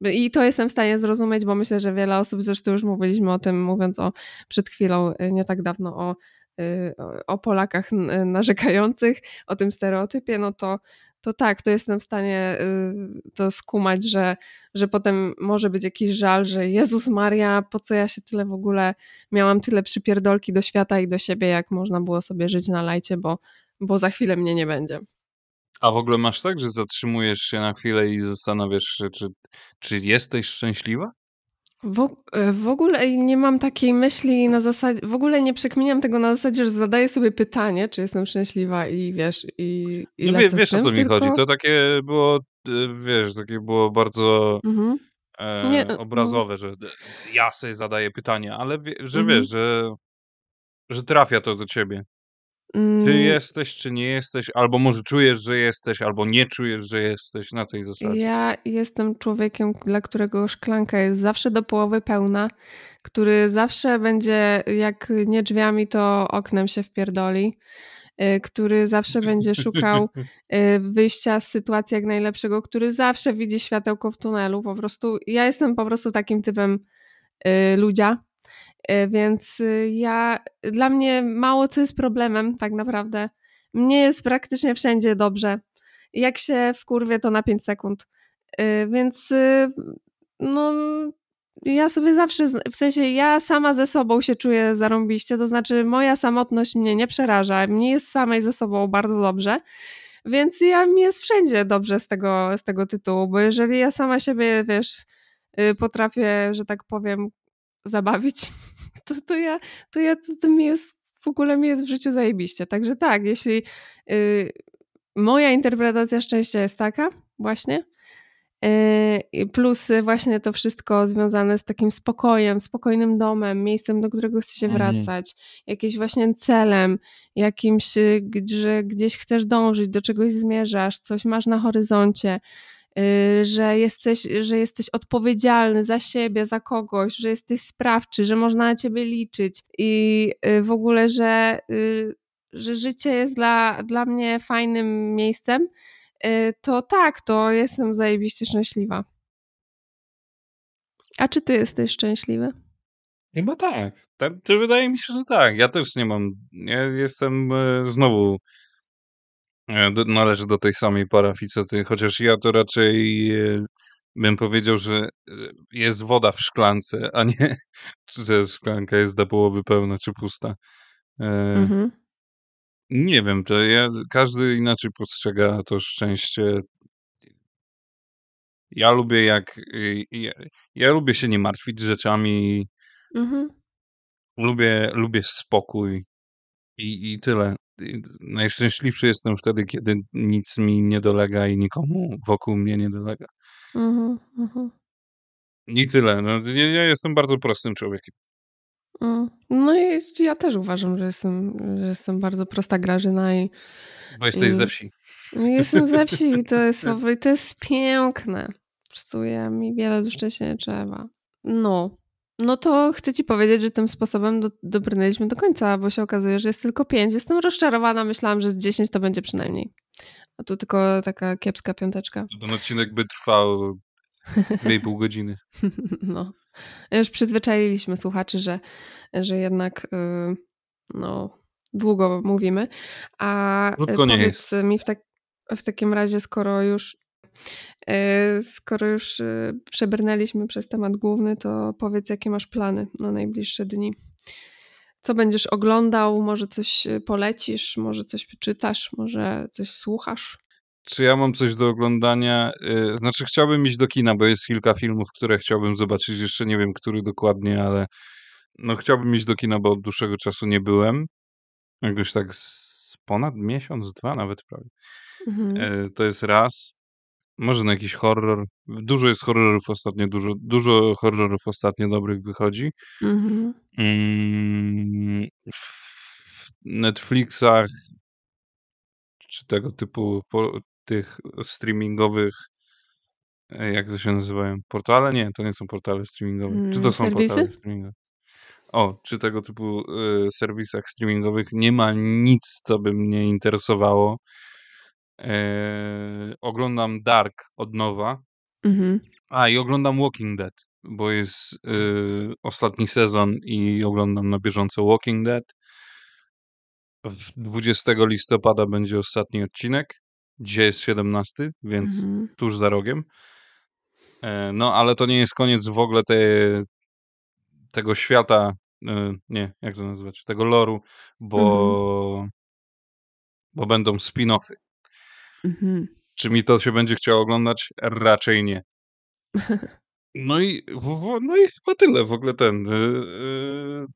I to jestem w stanie zrozumieć, bo myślę, że wiele osób, zresztą już mówiliśmy o tym, mówiąc o przed chwilą, y, nie tak dawno o, y, o Polakach narzekających, o tym stereotypie, no to, to tak, to jestem w stanie y, to skumać, że, że potem może być jakiś żal, że Jezus Maria, po co ja się tyle w ogóle miałam tyle przypierdolki do świata i do siebie, jak można było sobie żyć na lajcie, bo, bo za chwilę mnie nie będzie. A w ogóle masz tak, że zatrzymujesz się na chwilę i zastanawiasz się, czy, czy jesteś szczęśliwa? W, e, w ogóle nie mam takiej myśli na zasadzie, w ogóle nie przekminiam tego na zasadzie, że zadaję sobie pytanie, czy jestem szczęśliwa i wiesz, i, i no, wie, wiesz tym, o co mi tylko... chodzi, to takie było, e, wiesz, takie było bardzo mhm. e, nie, no. obrazowe, że ja sobie zadaję pytanie, ale wie, że mhm. wiesz, że, że trafia to do ciebie. Czy mm. jesteś, czy nie jesteś, albo może czujesz, że jesteś, albo nie czujesz, że jesteś na tej zasadzie. Ja jestem człowiekiem, dla którego szklanka jest zawsze do połowy pełna, który zawsze będzie, jak nie drzwiami, to oknem się wpierdoli, y, który zawsze będzie szukał y, wyjścia z sytuacji jak najlepszego, który zawsze widzi światełko w tunelu. Po prostu ja jestem po prostu takim typem y, ludzia więc y, ja, dla mnie mało co jest problemem, tak naprawdę. Mnie jest praktycznie wszędzie dobrze. Jak się wkurwię, to na 5 sekund. E, więc y, no, ja sobie zawsze, w sensie ja sama ze sobą się czuję zarąbiście, to znaczy moja samotność mnie nie przeraża, mnie jest samej ze sobą bardzo dobrze, więc ja mi jest wszędzie dobrze z tego, z tego tytułu, bo jeżeli ja sama siebie, wiesz, y, potrafię, że tak powiem, zabawić, to, to ja, to ja, to, to mi jest, w ogóle mi jest w życiu zajebiście. Także tak, jeśli y, moja interpretacja szczęścia jest taka właśnie, y, plus właśnie to wszystko związane z takim spokojem, spokojnym domem, miejscem, do którego chce się mhm. wracać, jakimś właśnie celem, jakimś, y, że gdzieś chcesz dążyć, do czegoś zmierzasz, coś masz na horyzoncie, że jesteś, że jesteś odpowiedzialny za siebie, za kogoś, że jesteś sprawczy, że można na ciebie liczyć i y, w ogóle, że, y, że życie jest dla, dla mnie fajnym miejscem, to tak, to jestem zajebiście szczęśliwa. A czy ty jesteś szczęśliwy? Chyba tak. tak. Wydaje mi się, że tak. Ja też nie mam. Ja jestem znowu E, należy do tej samej parafii co ty, chociaż ja to raczej e, bym powiedział, że e, jest woda w szklance, a nie że szklanka jest do połowy pełna czy pusta. Mhm. Nie wiem, to ja, każdy inaczej postrzega to szczęście. Ja lubię jak... y, Ja, ja lubię się nie martwić rzeczami. Mhm. Lubię, lubię spokój i, i tyle. I najszczęśliwszy jestem wtedy, kiedy nic mi nie dolega i nikomu wokół mnie nie dolega. Mhm. Mhm. I tyle. No, ja, ja jestem bardzo prostym człowiekiem. Mm. No i ja też uważam, że jestem, że jestem bardzo prosta Grażyna i, Bo jesteś i ze wsi. i jestem ze wsi i to jest, to jest piękne. Po prostu ja, mi wiele do szczęścia nie trzeba. No. No to chcę ci powiedzieć, że tym sposobem do, dobrnęliśmy do końca, bo się okazuje, że jest tylko pięć. Jestem rozczarowana, myślałam, że z 10 to będzie przynajmniej. A tu tylko taka kiepska piąteczka. Ten odcinek by trwał 2,5 godziny. No. Już przyzwyczailiśmy słuchaczy, że, że jednak y, no, długo mówimy. A Krótko powiedz mi w, tak, w takim razie, skoro już skoro już y, przebrnęliśmy przez temat główny, to powiedz, jakie masz plany na najbliższe dni. Co będziesz oglądał? Może coś y, polecisz, może coś czytasz, może coś słuchasz? Czy ja mam coś do oglądania? Znaczy, chciałbym iść do kina, bo jest kilka filmów, które chciałbym zobaczyć. Jeszcze nie wiem, który dokładnie, ale no chciałbym iść do kina, bo od dłuższego czasu nie byłem. Jakoś tak z ponad miesiąc, dwa nawet prawie. Mhm. E, To jest raz. Może na jakiś horror. Dużo jest horrorów ostatnio, dużo, dużo horrorów ostatnio dobrych wychodzi. Mhm. Mm, W Netflixach czy tego typu po, tych streamingowych, e, jak to się nazywają? Portale? Nie, to nie są portale streamingowe. Czy to Mm, są serwisy? portale streamingowe? O, czy tego typu e, serwisach streamingowych nie ma nic, co by mnie interesowało. E, oglądam Dark od nowa. Mhm. A, i oglądam Walking Dead, bo jest y, ostatni sezon i oglądam na bieżąco Walking Dead. W 20 listopada będzie ostatni odcinek. Dzisiaj jest 17, więc Mhm. tuż za rogiem. E, No, ale to nie jest koniec w ogóle te, tego świata, nie, jak to nazwać, tego loru, bo, bo będą spin-offy. Mhm. Czy mi to się będzie chciało oglądać? Raczej nie. No i, no i chyba tyle. W ogóle ten. Yy,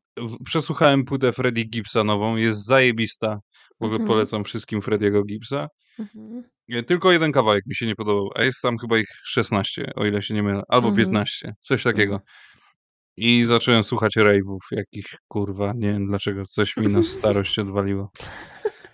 przesłuchałem płytę Freddie Gibbsa nową. Jest zajebista. W ogóle Mhm. polecam wszystkim Frediego Gibbsa. Mhm. E, Tylko jeden kawałek mi się nie podobał, a jest tam chyba ich 16, o ile się nie mylę. Albo Mhm. 15, coś takiego. I zacząłem słuchać rave'ów, jakich kurwa, nie wiem dlaczego, coś mi na starość odwaliło.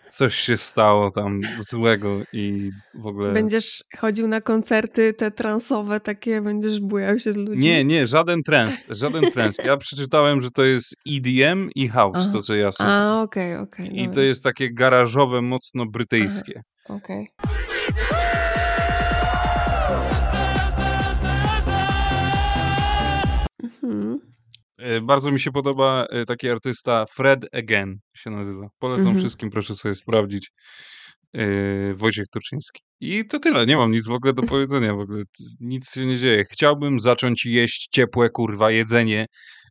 Coś się stało tam złego i w ogóle... Będziesz chodził na koncerty te transowe takie, będziesz bujał się z ludźmi? Nie, nie, żaden trans, żaden trans. Ja przeczytałem, że to jest EDM i house, Aha. to co ja słucham. A, okej, okej. I to jest takie garażowe, mocno brytyjskie. Okej. Mhm. E, Bardzo mi się podoba e, taki artysta Fred Again się nazywa. Polecam Mhm. wszystkim, proszę sobie sprawdzić. E, Wojciech Turczyński. I to tyle, nie mam nic w ogóle do powiedzenia, w ogóle nic się nie dzieje. Chciałbym zacząć jeść ciepłe kurwa jedzenie,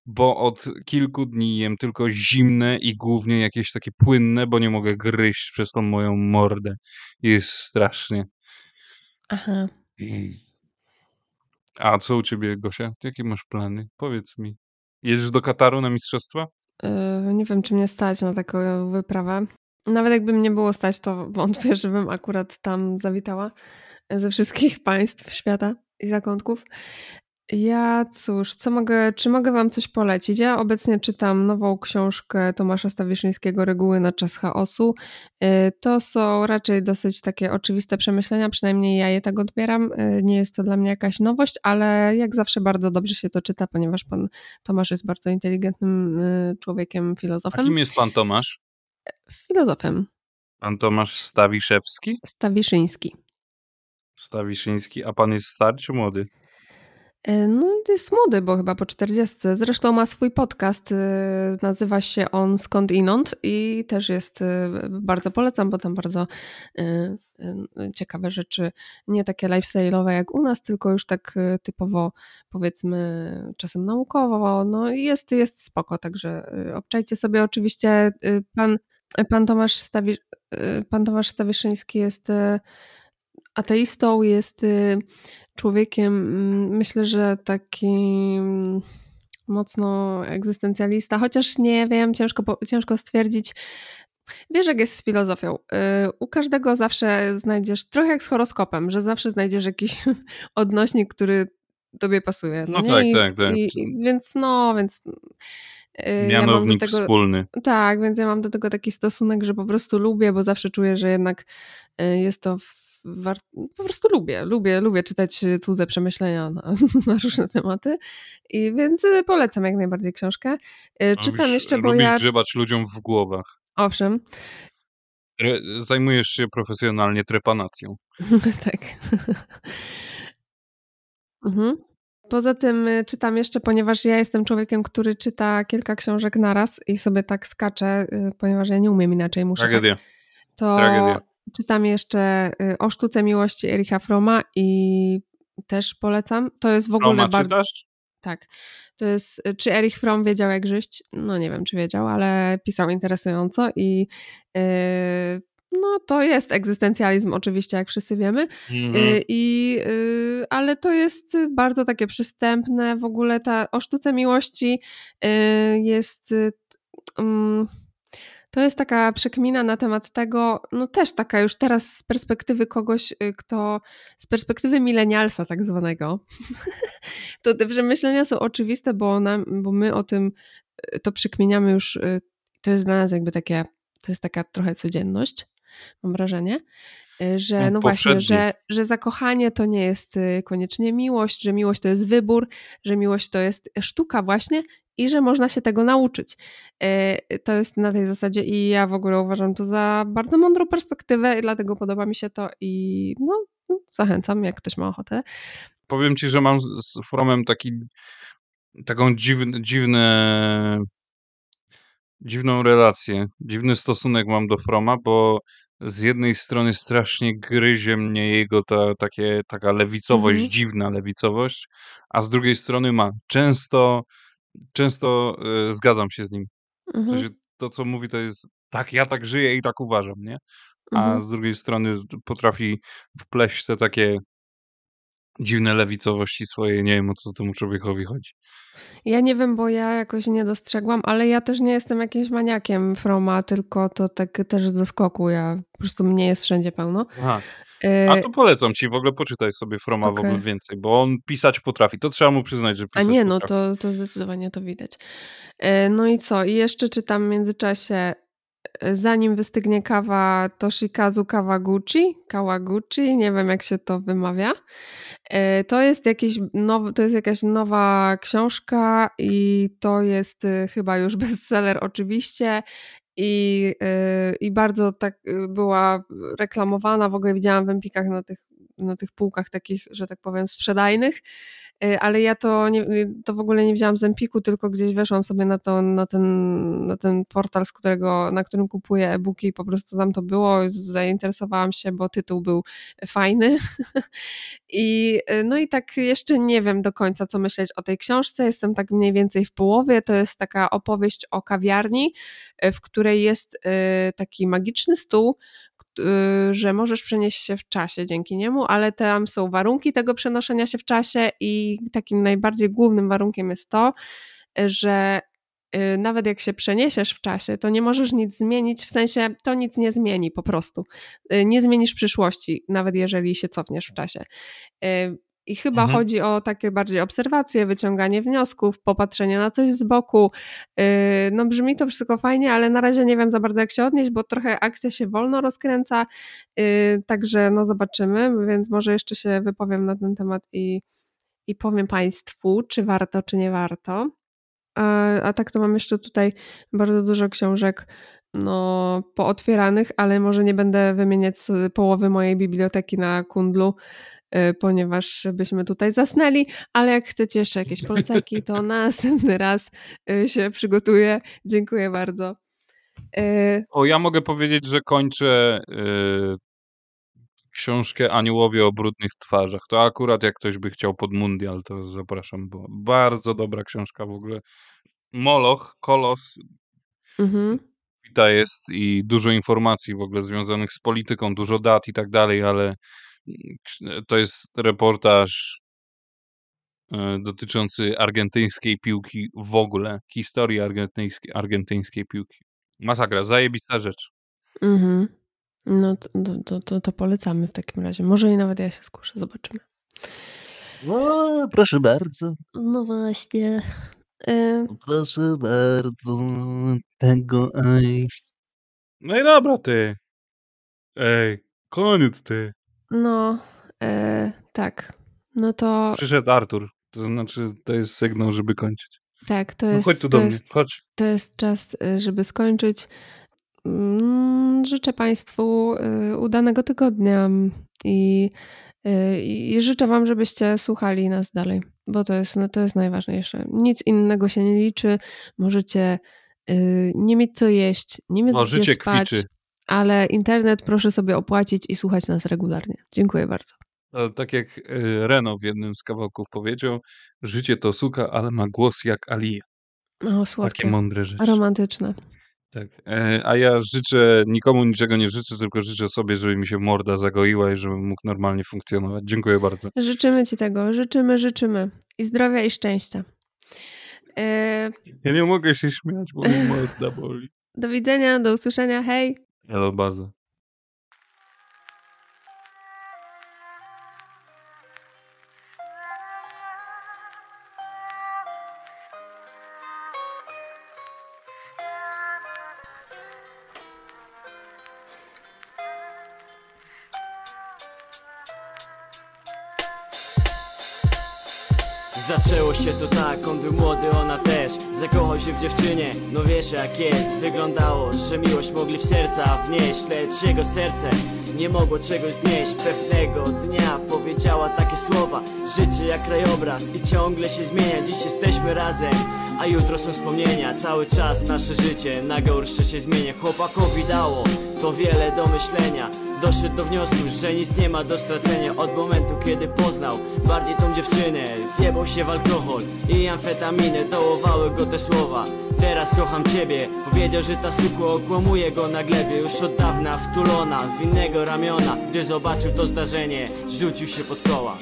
bo od kilku dni jem tylko zimne i głównie jakieś takie płynne, bo nie mogę gryźć przez tą moją mordę. Jest strasznie. Aha. A co u ciebie, Gosia? Jakie masz plany? Powiedz mi. Jedziesz do Kataru na mistrzostwa? Yy, nie wiem, czy mnie stać na taką wyprawę. Nawet jakby mnie było stać, to wątpię, żebym akurat tam zawitała ze wszystkich państw świata i zakątków. Ja cóż, co mogę, czy mogę wam coś polecić? Ja obecnie czytam nową książkę Tomasza Stawiszyńskiego Reguły na czas chaosu. Yy, To są raczej dosyć takie oczywiste przemyślenia, przynajmniej ja je tak odbieram. Yy, Nie jest to dla mnie jakaś nowość, ale jak zawsze bardzo dobrze się to czyta, ponieważ pan Tomasz jest bardzo inteligentnym yy, człowiekiem, A filozofem. kim jest pan Tomasz? Filozofem. Pan Tomasz Stawiszewski? Stawiszyński. Stawiszyński. A pan jest stary czy młody? E, No, jest młody, bo chyba po 40. Zresztą ma swój podcast, e, nazywa się on Skąd Inąd i też jest, e, bardzo polecam, bo tam bardzo ciekawe rzeczy, nie takie lifestyle'owe jak u nas, tylko już tak typowo powiedzmy czasem naukowo, no i jest, jest spoko, także obczajcie sobie oczywiście pan, pan Tomasz Stawi, pan Tomasz Stawiszyński jest ateistą, jest człowiekiem, mm, myślę, że taki mocno egzystencjalista, chociaż nie wiem, ciężko, ciężko stwierdzić. Wiesz, jak jest z filozofią. Y, u każdego zawsze znajdziesz, trochę jak z horoskopem, że zawsze znajdziesz jakiś odnośnik, który tobie pasuje. No nie? tak, I, tak, tak. I, więc no, więc Mianownik ja tego, wspólny. Tak, więc ja mam do tego taki stosunek, że po prostu lubię, bo zawsze czuję, że jednak y, jest to. Po prostu lubię, lubię, lubię czytać cudze przemyślenia na, na, różne tematy i więc y, polecam jak najbardziej książkę. Y, czytam jeszcze, bo ja... grzebać ludziom w głowach. Owszem. Zajmujesz się profesjonalnie trepanacją. tak. mhm. Poza tym y, czytam jeszcze, ponieważ ja jestem człowiekiem, który czyta kilka książek naraz i sobie tak skaczę, ponieważ ja nie umiem inaczej, muszę Tragedia. Tak, to Tragedia. Czytam jeszcze O sztuce miłości Ericha Froma i też polecam. To jest w ogóle Froma bardzo... czytasz? Tak. To jest, czy Erich Fromm wiedział jak żyć? No nie wiem, czy wiedział, ale pisał interesująco i yy, no to jest egzystencjalizm oczywiście, jak wszyscy wiemy, mm i, yy, ale to jest bardzo takie przystępne, w ogóle ta o sztuce miłości yy, jest mm, to jest taka przekmina na temat tego, no też taka już teraz z perspektywy kogoś, y, kto, z perspektywy milenialsa tak zwanego, to te przemyślenia są oczywiste, bo, nam, bo my o tym y, to przekminiamy już, y, to jest dla nas jakby takie, to jest taka trochę codzienność, mam wrażenie. Że no, no właśnie, że, że zakochanie to nie jest koniecznie miłość, że miłość to jest wybór, że miłość to jest sztuka właśnie i że można się tego nauczyć. E, to jest na tej zasadzie i ja w ogóle uważam to za bardzo mądrą perspektywę i dlatego podoba mi się to i no, zachęcam, jak ktoś ma ochotę. Powiem ci, że mam z Fromem taki, taką dziwne, dziwne, dziwną relację, dziwny stosunek mam do Froma, bo z jednej strony strasznie gryzie mnie jego ta, takie, taka lewicowość, mhm. dziwna lewicowość, a z drugiej strony ma często często y, zgadzam się z nim. W Mhm. sensie to, co mówi, to jest tak, ja tak żyję i tak uważam, nie? A Mhm. z drugiej strony potrafi wpleść te takie dziwne lewicowości swoje. Nie wiem, o co temu człowiekowi chodzi. Ja nie wiem, bo ja jakoś nie dostrzegłam, ale ja też nie jestem jakimś maniakiem Froma, tylko to tak też z doskoku. Ja po prostu mnie jest wszędzie pełno. Aha. A y, to polecam ci, w ogóle poczytaj sobie Froma okay. w ogóle więcej, bo on pisać potrafi. To trzeba mu przyznać, że pisać A nie, no to, to zdecydowanie to widać. Y, no i co? I jeszcze czytam w międzyczasie zanim wystygnie kawa Toshikazu Kawaguchi, Kawaguchi, nie wiem jak się to wymawia. To jest, jakiś to jest jakaś nowa książka i to jest chyba już bestseller oczywiście. I, yy, i bardzo tak była reklamowana, w ogóle widziałam w Empikach na tych, na tych półkach takich, że tak powiem, sprzedajnych, ale ja to, nie, y, to w ogóle nie wzięłam z Empiku, tylko gdzieś weszłam sobie na, to, na, ten, na ten portal, z którego, na którym kupuję e-booki i po prostu tam to było, zainteresowałam się, bo tytuł był fajny. I y, no i tak jeszcze nie wiem do końca, co myśleć o tej książce, jestem tak mniej więcej w połowie, to jest taka opowieść o kawiarni, w której jest taki magiczny stół, Y, że możesz przenieść się w czasie dzięki niemu, ale tam są warunki tego przenoszenia się w czasie i takim najbardziej głównym warunkiem jest to, że y, nawet jak się przeniesiesz w czasie, to nie możesz nic zmienić, w sensie to nic nie zmieni po prostu. Y, nie zmienisz przyszłości, nawet jeżeli się cofniesz w czasie. I chyba mhm. chodzi o takie bardziej obserwacje, wyciąganie wniosków, popatrzenie na coś z boku. No brzmi to wszystko fajnie, ale na razie nie wiem za bardzo jak się odnieść, bo trochę akcja się wolno rozkręca, także no zobaczymy, więc może jeszcze się wypowiem na ten temat i, i powiem Państwu, czy warto, czy nie warto. A, a tak to mam jeszcze tutaj bardzo dużo książek no, pootwieranych, ale może nie będę wymieniać połowy mojej biblioteki na Kundlu, Y, ponieważ byśmy tutaj zasnęli, ale jak chcecie jeszcze jakieś polecajki, to następny raz y, się przygotuję. Dziękuję bardzo. Y, o, ja mogę powiedzieć, że kończę książkę Aniołowie o brudnych twarzach. To akurat jak ktoś by chciał pod mundial, to zapraszam, bo bardzo dobra książka w ogóle. Moloch, Kolos. Mhm. jest i dużo informacji w ogóle związanych z polityką, dużo dat i tak dalej, ale to jest reportaż e, dotyczący argentyńskiej piłki w ogóle, historii argentyńskiej, argentyńskiej piłki. Masakra, zajebista rzecz. Mhm. No to, to, to, to polecamy w takim razie. Może i nawet ja się skuszę, zobaczymy. No, proszę bardzo. No właśnie. Y, Proszę bardzo. Tego, ej. No i dobra, ty. Ej, koniec, ty. no, y, tak. No to Przyszedł Artur. To znaczy, to jest sygnał, żeby kończyć. tak, to No jest, chodź tu to do mnie, jest chodź. To jest czas, y, żeby skończyć. Mm, Życzę Państwu y, udanego tygodnia i, y, i życzę Wam, żebyście słuchali nas dalej, bo to jest, no, to jest najważniejsze. Nic innego się nie liczy. Możecie y, nie mieć co jeść, nie mieć No, gdzie spać, kwiczy. ale internet proszę sobie opłacić i słuchać nas regularnie. Dziękuję bardzo. To tak jak Reno w jednym z kawałków powiedział, życie to suka, ale ma głos jak Alija. O, Takie słodkie, mądre rzeczy. romantyczne. Tak. E, A ja życzę, nikomu niczego nie życzę, tylko życzę sobie, żeby mi się morda zagoiła i żebym mógł normalnie funkcjonować. Dziękuję bardzo. Życzymy Ci tego, życzymy, życzymy. I zdrowia i szczęścia. Y, Ja nie mogę się śmiać, bo mi morda boli. Do widzenia, do usłyszenia, hej! Elo baza. Się to tak, on był młody, ona też. Zakochał się w dziewczynie, no wiesz jak jest. Wyglądało, że miłość mogli w serca wnieść Lecz jego serce nie mogło czegoś znieść. Pewnego dnia powiedziała słowa. Życie jak krajobraz i ciągle się zmienia. Dziś jesteśmy razem, a jutro są wspomnienia. Cały czas nasze życie na gorsze się zmienia. Chłopakowi dało to wiele do myślenia. Doszedł do wniosku, że nic nie ma do stracenia. Od momentu kiedy poznał bardziej tą dziewczynę Wjebał się w alkohol i amfetaminę. Dołowały go te słowa Teraz kocham ciebie. Powiedział, że ta suko okłamuje go na glebie Już od dawna wtulona w innego ramiona. Gdy zobaczył to zdarzenie Rzucił się pod koła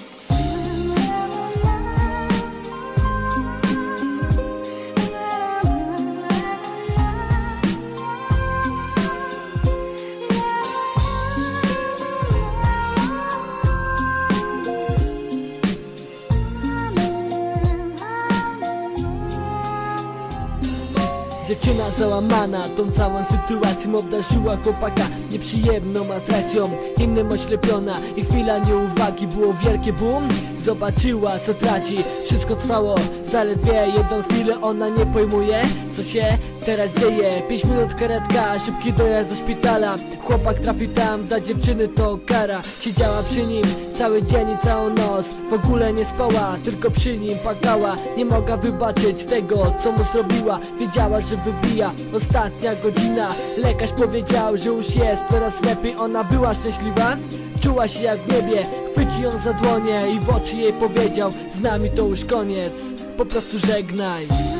Dziewczyna załamana. Tą całą sytuacją obdarzyła chłopaka nieprzyjemną atrakcją. Innym oślepiona i chwila nieuwagi. Było wielkie boom. Zobaczyła co traci, wszystko trwało zaledwie jedną chwilę. Ona nie pojmuje co się teraz dzieje? Pięć minut karetka, szybki dojazd do szpitala. Chłopak trafił tam, dla dziewczyny to kara. Siedziała przy nim cały dzień i całą noc. W ogóle nie spała, tylko przy nim płakała. Nie mogła wybaczyć tego, co mu zrobiła. Wiedziała, że wybija. Ostatnia godzina. Lekarz powiedział, że już jest coraz lepiej. Ona była szczęśliwa, czuła się jak w niebie. Chwycił ją za dłonie i w oczy jej powiedział Z nami to już koniec, po prostu żegnaj